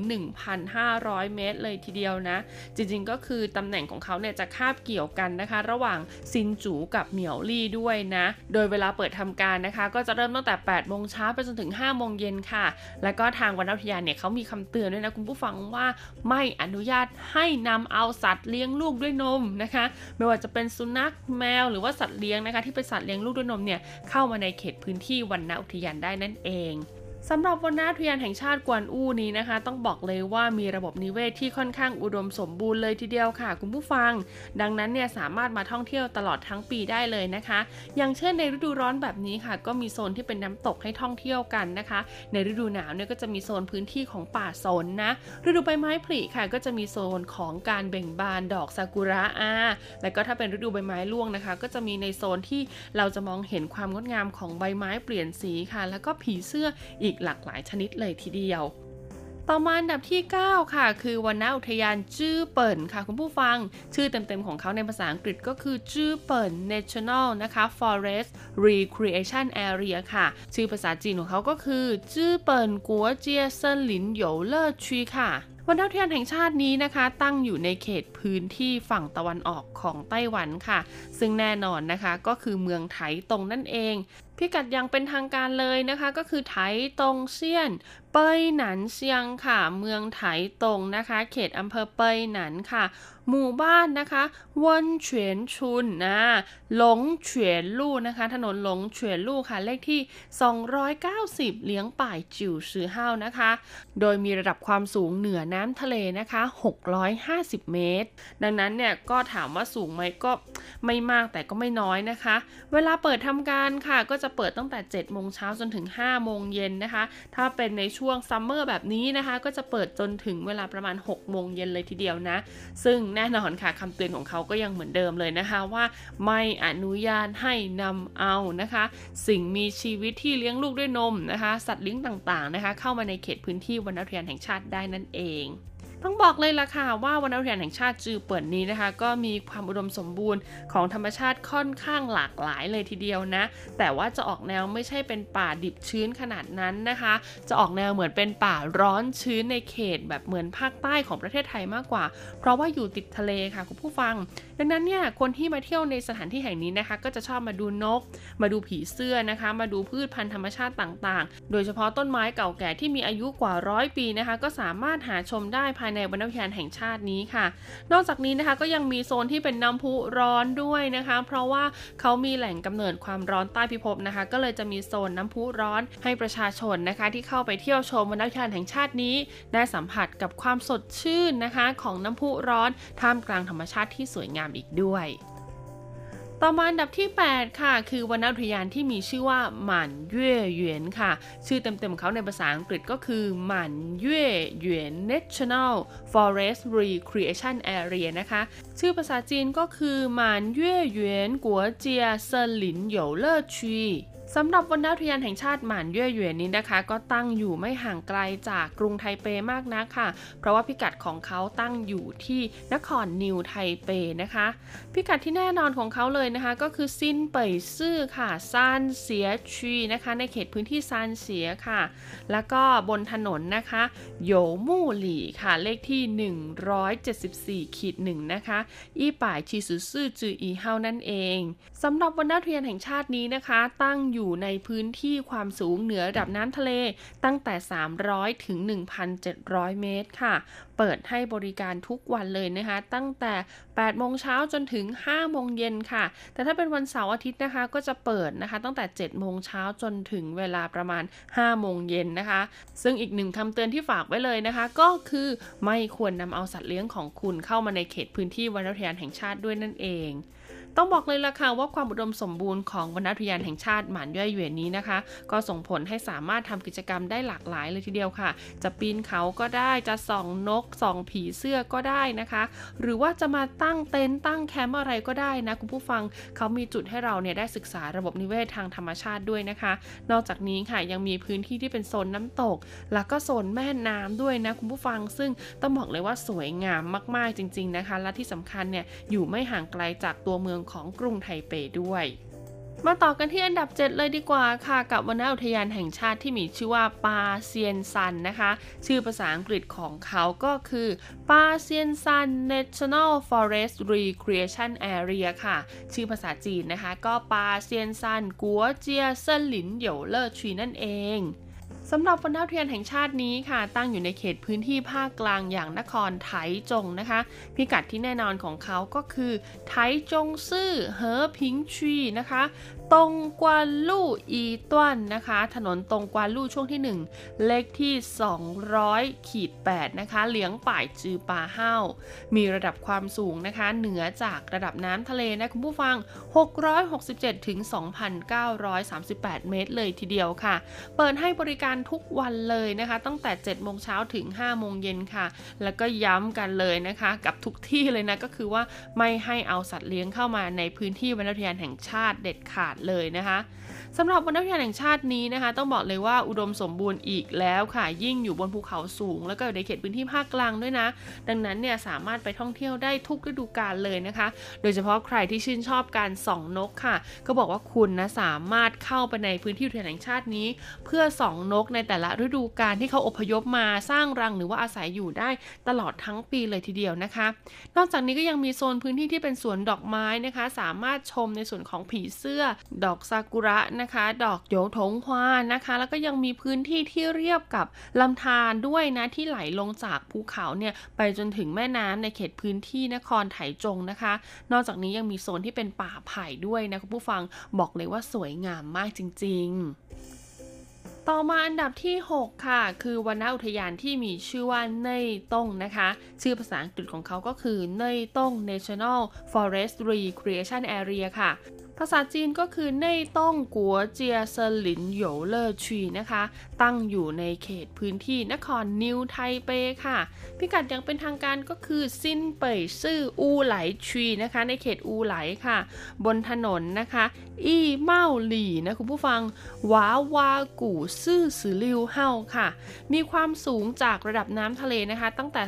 1,500 เมตรเลยทีเดียวนะ จริงๆก็คือตำแหน่งของเขาเนี่ยจะคาบเกี่ยวกันนะคะ ระหว่างซินจูกับเหมียวลี่ด้วยนะ โดยเวลาเปิดทำการนะคะ ก็จะเริ่มตั้งแต่ 8 โมงเช้าไปจนถึง 5 โมงเย็นค่ะ แล้วก็ทางวันอุทยานเนี่ยเขามีคำเตือนด้วยนะคุณผู้ฟังว่าไม่อนุญาตให้นำเอาสัตว์เลี้ยงลูกด้วยนมนะคะ ไม่ว่าจะเป็นสุนัขแมวหรือว่าสัตว์เลี้ยงนะคะที่เป็นสัตว์เลี้ยงลูกด้วยนมเนี่ยเข้ามาในเขตพื้นที่วันณอุทยานได้นั่นเอง สำหรับวันนาอุยานแห่งชาติกวนอูนี้นะคะ ต้องบอกเลยว่ามีระบบนิเวศที่ค่อนข้างอุดมสมบูรณ์เลยทีเดียวค่ะ คุณผู้ฟัง ดังนั้นเนี่ยสามารถมาท่องเที่ยวตลอดทั้งปีได้เลยนะคะ อย่างเช่นในฤดูร้อนแบบนี้ค่ะ ก็มีโซนที่เป็นน้ำตกให้ท่องเที่ยวกันนะคะ ในฤดูหนาวเนี่ยก็จะมีโซนพื้นที่ของป่าสนนะฤดูใบไม้ผลิค่ะ ก็จะมีโซนของการเบ่งบานดอกซากุระอาแล้วก็ถ้าเป็นฤดูใบไม้ร่วงนะคะ ก็จะมีในโซนที่เราจะมองเห็นความงดงามของใบไม้เปลี่ยนสีค่ะ แล้วก็ผีเสื้ออีกหลากหลายชนิดเลยทีเดียว ต่อมาอันดับที่ 9 ค่ะ คือวันณอุทยานจื้อเปิ่นค่ะ คุณผู้ฟัง ชื่อเต็มๆของเขาในภาษาอังกฤษก็คือจื้อเปิ่น National นะคะ Forest Recreation Area ค่ะ ชื่อภาษาจีนของเขาก็คือจื้อเปิ่นกัวเจียเซินหลินโยเลอร์ชีค่ะ วันอุทยานแห่งชาตินี้นะคะ ตั้งอยู่ในเขตพื้นที่ฝั่งตะวันออกของไต้หวันค่ะ ซึ่งแน่นอนนะคะก็คือเมืองไถตรงนั่นเอง พิกัดยังเป็นทางการเลยนะคะ ก็คือไถตรงเซียน เปยหนันเซียงค่ะ เมืองไถตรงนะคะ เขตอำเภอเปยหนันค่ะ หมู่บ้านนะคะวนเฉียนชุนนะหลงเฉียนลู่นะคะ ถนนหลงเฉียนลู่ค่ะ เลขที่ 290 เลี้ยงป่ายจิ๋วซือห้าวนะคะ โดยมีระดับความสูงเหนือน้ำทะเลนะคะ 650 เมตร ดังนั้นเนี่ยก็ถามว่าสูงไหมก็ไม่มากแต่ก็ไม่น้อยนะคะ เวลาเปิดทำการค่ะ ก็จะเปิดตั้งแต่ 7 โมงเช้าจนถึง 5 โมงเย็นนะคะ ถ้าเป็นในช่วงซัมเมอร์แบบนี้นะคะ ก็จะเปิดจนถึงเวลาประมาณ 6 โมงเย็นเลยทีเดียวนะ ซึ่งแน่นอนค่ะคำเตือนของเขาก็ยังเหมือนเดิมเลยนะคะว่าไม่อนุญาตให้นำเอานะคะ สิ่งมีชีวิตที่เลี้ยงลูกด้วยนมนะคะ สัตว์เลี้ยงต่างๆนะคะ เข้ามาในเขตพื้นที่วรรณอุทยานแห่งชาติได้นั่นเอง ต้องบอกเลยล่ะค่ะว่าวันอุทยานแห่งชาติจือเปิดนี้นะคะ ก็มีความอุดมสมบูรณ์ของธรรมชาติค่อนข้างหลากหลายเลยทีเดียวนะ แต่ว่าจะออกแนวไม่ใช่เป็นป่าดิบชื้นขนาดนั้นนะคะ จะออกแนวเหมือนเป็นป่าร้อนชื้นในเขตแบบเหมือนภาคใต้ของประเทศไทยมากกว่า เพราะว่าอยู่ติดทะเลค่ะคุณผู้ฟัง ดังนั้นเนี่ยคนที่มาเที่ยวในสถานที่แห่งนี้นะคะ ก็จะชอบมาดูนก มาดูผีเสื้อนะคะ มาดูพืชพันธุ์ธรรมชาติต่างๆ โดยเฉพาะต้นไม้เก่าแก่ที่มีอายุกว่าร้อยปีนะคะ ก็สามารถหาชมได้ภายในวรรณอุทยานแห่งชาตินี้ค่ะ นอกจากนี้นะคะก็ยังมีโซนที่เป็นน้ำพุร้อนด้วยนะคะ เพราะว่าเขามีแหล่งกำเนิดความร้อนใต้พิภพนะคะ ก็เลยจะมีโซนน้ำพุร้อนให้ประชาชนนะคะ ที่เข้าไปเที่ยวชมวรรณอุทยานแห่งชาตินี้ได้สัมผัสกับความสดชื่นนะคะ ของน้ำพุร้อนท่ามกลางธรรมชาติที่สวยงามอีกด้วยต่อมาอันดับที่ 8 ค่ะ คือวรรณอุทยานที่มีชื่อว่าหมันเย่เหวียนค่ะ ชื่อเต็มๆเขาในภาษาอังกฤษก็คือหมันเย่เหวียน National Forest Recreation Area นะคะ ชื่อภาษาจีนก็คือหมันเย่เหวียนกัวเจียเซินหลินเหยวเลอชี สำหรับวันดาวทยานแห่งชาติหมานเย่ยเหวียนนี้นะคะ ก็ตั้งอยู่ไม่ห่างไกลจากกรุงไทเปมากนักค่ะ เพราะว่าพิกัดของเขาตั้งอยู่ที่นครนิวไทเปนะคะ พิกัดที่แน่นอนของเขาเลยนะคะ ก็คือซินเป่ยซื่อค่ะซานเสียชีนะคะ ในเขตพื้นที่ซานเสียค่ะ แล้วก็บนถนนนะคะโยมู่หลี่ค่ะ เลขที่ 174ขีดหนึ่งนะคะอีป่ายชีสุซื่อจืออีเฮานั่นเองสำหรับวันดาวทยานแห่งชาตินี้นะคะ ตั้งอยู่ในพื้นที่ความสูงเหนือระดับน้ำทะเลตั้งแต่ 300 ถึง 1,700 เมตรค่ะ เปิดให้บริการทุกวันเลยนะคะ ตั้งแต่8โมงเช้าจนถึง 5 โมงเย็นค่ะ แต่ถ้าเป็นวันเสาร์อาทิตย์นะคะ ก็จะเปิดนะคะ ตั้งแต่ 7 โมงเช้าจนถึงเวลาประมาณ 5 โมงเย็นนะคะ ซึ่งอีกหนึ่งคำเตือนที่ฝากไว้เลยนะคะ ก็คือไม่ควรนำเอาสัตว์เลี้ยงของคุณเข้ามาในเขตพื้นที่วรรณอุทยานแห่งชาติด้วยนั่นเอง ต้องบอกเลยล่ะค่ะว่าความอุดมสมบูรณ์ของวรรณอุทยานแห่งชาติหมานย่อยเหวียนนี้นะคะ ก็ส่งผลให้สามารถทำกิจกรรมได้หลากหลายเลยทีเดียวค่ะ จะปีนเขาก็ได้จะส่องนกส่องผีเสื้อก็ได้นะคะ หรือว่าจะมาตั้งเต็นท์ตั้งแคมป์อะไรก็ได้นะคุณผู้ฟังเขามีจุดให้เราเนี่ยได้ศึกษาระบบนิเวศทางธรรมชาติด้วยนะคะ นอกจากนี้ค่ะยังมีพื้นที่ที่เป็นโซนน้ำตก แล้วก็โซนแม่น้ำด้วยนะคุณผู้ฟังซึ่งต้องบอกเลยว่าสวยงามมากๆจริง ๆนะคะ และที่สำคัญเนี่ยอยู่ไม่ห่างไกลจากตัวเมืองของกรุงไทเปด้วย มาต่อกันที่อันดับ 7 เลยดีกว่าค่ะ กับวรรณอุทยานแห่งชาติที่มีชื่อว่าปาเซียนซันนะคะ ชื่อภาษาอังกฤษของเขาก็คือปาเซียนซัน National Forest Recreation Area ค่ะ ชื่อภาษาจีนนะคะ ก็八仙山國家森林遊樂區 นั่นเอง สำหรับวนอุทยานแห่งชาตินี้ค่ะ ตั้งอยู่ในเขตพื้นที่ภาคกลางอย่างนครไถจงนะคะ พิกัดที่แน่นอนของเขาก็คือ ไถจงซื่อเหอผิงชีนะคะตรงกวาลู่อีต้วนนะคะ ถนนตรงกวาลู่ช่วงที่ 1 เลขที่ 200ขีด8นะคะเลี้ยงป่ายจือปาเฮ้า มีระดับความสูงนะคะ เหนือจากระดับน้ำทะเลนะคุณผู้ฟัง 667ถึง2,938 เมตรเลยทีเดียวค่ะ เปิดให้บริการทุกวันเลยนะคะ ตั้งแต่ 7 โมงเช้าถึง 5 โมงเย็นค่ะ แล้วก็ย้ำกันเลยนะคะ กับทุกที่เลยนะก็คือว่าไม่ให้เอาสัตว์เลี้ยงเข้ามาในพื้นที่วรรณอุทยานแห่งชาติเด็ดขาดเลยนะคะ สำหรับวรรณอุทยานแห่งชาตินี้นะคะ ต้องบอกเลยว่าอุดมสมบูรณ์อีกแล้วค่ะ ยิ่งอยู่บนภูเขาสูง แล้วก็อยู่ในเขตพื้นที่ภาคกลางด้วยนะ ดังนั้นเนี่ยสามารถไปท่องเที่ยวได้ทุกฤดูกาลเลยนะคะ โดยเฉพาะใครที่ชื่นชอบการส่องนกค่ะ ก็บอกว่าคุณนะสามารถเข้าไปในพื้นที่อุทยานแห่งชาตินี้ เพื่อส่องนกในแต่ละฤดูกาลที่เขาอพยพมาสร้างรังหรือว่าอาศัยอยู่ได้ตลอดทั้งปีเลยทีเดียวนะคะ นอกจากนี้ก็ยังมีโซนพื้นที่ที่เป็นสวนดอกไม้นะคะ สามารถชมในส่วนของผีเสื้อ ดอกซากุระนะคะ ดอกโยถงควานนะคะ แล้วก็ยังมีพื้นที่ที่เรียบกับลำธารด้วยนะที่ไหลลงจากภูเขาเนี่ยไปจนถึงแม่น้ำในเขตพื้นที่นครไถจงนะคะ นอกจากนี้ยังมีโซนที่เป็นป่าไผ่ด้วยนะคุณผู้ฟังบอกเลยว่าสวยงามมากจริง ๆต่อมาอันดับที่ 6 ค่ะ คือวรรณอุทยานที่มีชื่อว่าเน่ยต้งนะคะ ชื่อภาษาอังกฤษของเขาก็คือเนยต้ง National Forest Recreation Area ค่ะ ภาษาจีนก็คือ內洞國家森林遊樂區 นะคะ ตั้งอยู่ในเขตพื้นที่นครนิวไทเปค่ะ พิกัดอย่างเป็นทางการก็คือ新北市烏來ชีนะคะ ในเขตอูไหลค่ะ บนถนนนะคะ อีเมาหลี่นะคุณผู้ฟังวาวากู่ซื่อสือลิวเฮาค่ะ มีความสูงจากระดับน้ำทะเลนะคะ ตั้งแต่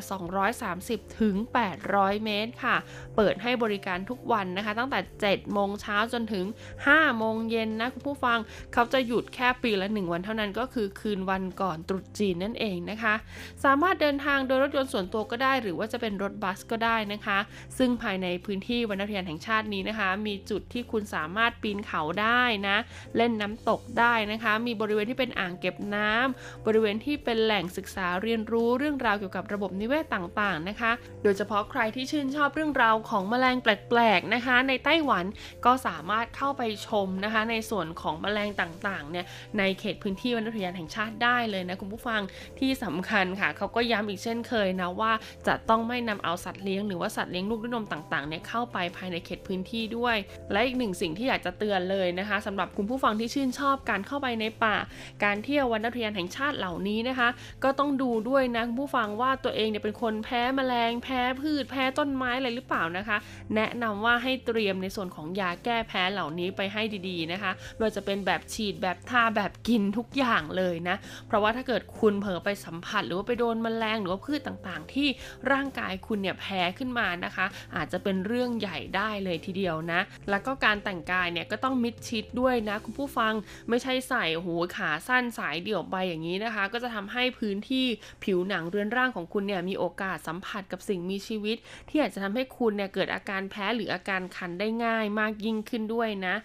230 ถึง 800 เมตรค่ะ เปิดให้บริการทุกวันนะคะ ตั้งแต่ 7 โมงเช้าจจนถึง 5 โมงเย็นนะคุณผู้ฟังเขาจะหยุดแค่ปีละ 1 วันเท่านั้นก็คือคืนวันก่อนตรุษจีนนั่นเองนะคะ สามารถเดินทางโดยรถยนต์ส่วนตัวก็ได้ หรือว่าจะเป็นรถบัสก็ได้นะคะ ซึ่งภายในพื้นที่วรรณอุทยานแห่งชาตินี้นะคะ มีจุดที่คุณสามารถปีนเขาได้นะ เล่นน้ำตกได้นะคะ มีบริเวณที่เป็นอ่างเก็บน้ำบริเวณที่เป็นแหล่งศึกษาเรียนรู้เรื่องราวเกี่ยวกับระบบนิเวศต่างๆนะคะ โดยเฉพาะใครที่ชื่นชอบเรื่องราวของแมลงแปลกๆนะคะ ในไต้หวันก็สามารถเข้าไปชมนะคะ ในส่วนของแมลงต่างๆเนี่ยในเขตพื้นที่วรรณอุทยานแห่งชาติได้เลยนะคุณผู้ฟังที่สำคัญค่ะเขาก็ย้ำอีกเช่นเคยนะว่าจะต้องไม่นำเอาสัตว์เลี้ยงหรือว่าสัตว์เลี้ยงลูกด้วยนมต่างๆเนี่ยเข้าไปภายในเขตพื้นที่ด้วย และอีกหนึ่งสิ่งที่อยากจะเตือนเลยนะคะสำหรับคุณผู้ฟังที่ชื่นชอบการเข้าไปในป่า การเที่ยววรรณอุทยานแห่งชาติเหล่านี้นะคะ ก็ต้องดูด้วยนะคุณผู้ฟังว่าตัวเองเนี่ยเป็นคนแพ้แมลงแพ้พืชแพ้ต้นไม้อะไรหรือเปล่านะคะ แนะนำว่าให้เตรียมในส่วนของยาแก้แพ้พ้เหล่านี้ไปให้ดีๆนะคะไม่ว่าจะเป็นแบบฉีดแบบทาแบบกินทุกอย่างเลยนะ เพราะว่าถ้าเกิดคุณเผลอไปสัมผัส หรือว่าไปโดนแมลงหรือว่าพืชต่างๆ ที่ร่างกายคุณเนี่ยแพ้ขึ้นมานะคะ อาจจะเป็นเรื่องใหญ่ได้เลยทีเดียวนะ แล้วก็การแต่งกายเนี่ยก็ต้องมิดชิดด้วยนะคุณผู้ฟังไม่ใช่ใส่หูขาสั้นสายเดี่ยวไปอย่างนี้นะคะ ก็จะทำให้พื้นที่ผิวหนังเรือนร่างของคุณเนี่ยมีโอกาสสัมผัสกับสิ่งมีชีวิต ที่อาจจะทำให้คุณเนี่ยเกิดอาการแพ้หรืออาการคันได้ง่ายมากยิ่งขึ้นด้วยนะ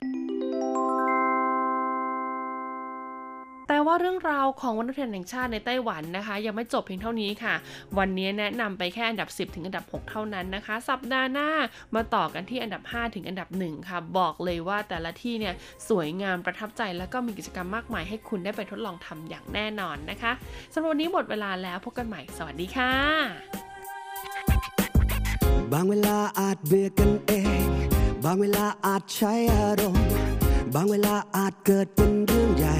แต่ว่าเรื่องราวของวันอุทยนแห่งชาติในไต้หวันนะคะ ยังไม่จบเพียงเท่านี้ค่ะ วันนี้แนะนำไปแค่อันดับ 10 ถึงอันดับ 6 เท่านั้นนะคะ สัปดาห์หน้ามาต่อกันที่อันดับ 5 ถึงอันดับ 1 ค่ะ บอกเลยว่าแต่ละที่เนี่ยสวยงามประทับใจแล้วก็มีกิจกรรมมากมายให้คุณได้ไปทดลองทำอย่างแน่นอนนะคะสำหรับวันนี้หมดเวลาแล้วพบกันใหม่ สวัสดีค่ะ บางเวลาอาจเบื่อกันเอง บางเวลาอาจใช้อารมณ์ บางเวลาอาจเกิดเป็นเรื่องใหญ่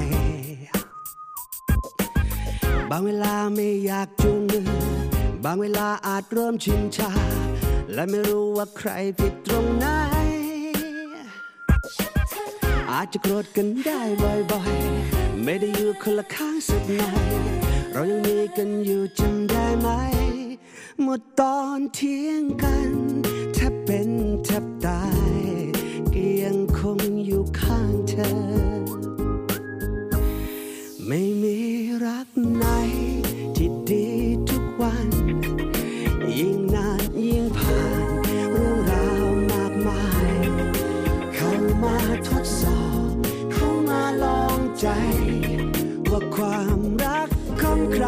บางเวลาไม่อยากจูงมือบางเวลาอาจเริ่มชินชา และไม่รู้ว่าใครผิดตรงไหน อาจจะโกรธกันได้บ่อยๆ ไม่ได้อยู่คนละข้างสักหน่อยเรายังมีกันอยู่จำได้ไหม หมดตอนเที่ยงกันแทบเป็นแทบตา คงอยู่ข้างเธอ ไม่มีรักไหนที่ดีทุกวัน ยิ่งนานยิ่งผ่านเรื่องราวมากมาย เข้ามาทดสอบ เข้ามาลองใจ ว่าความรักของใคร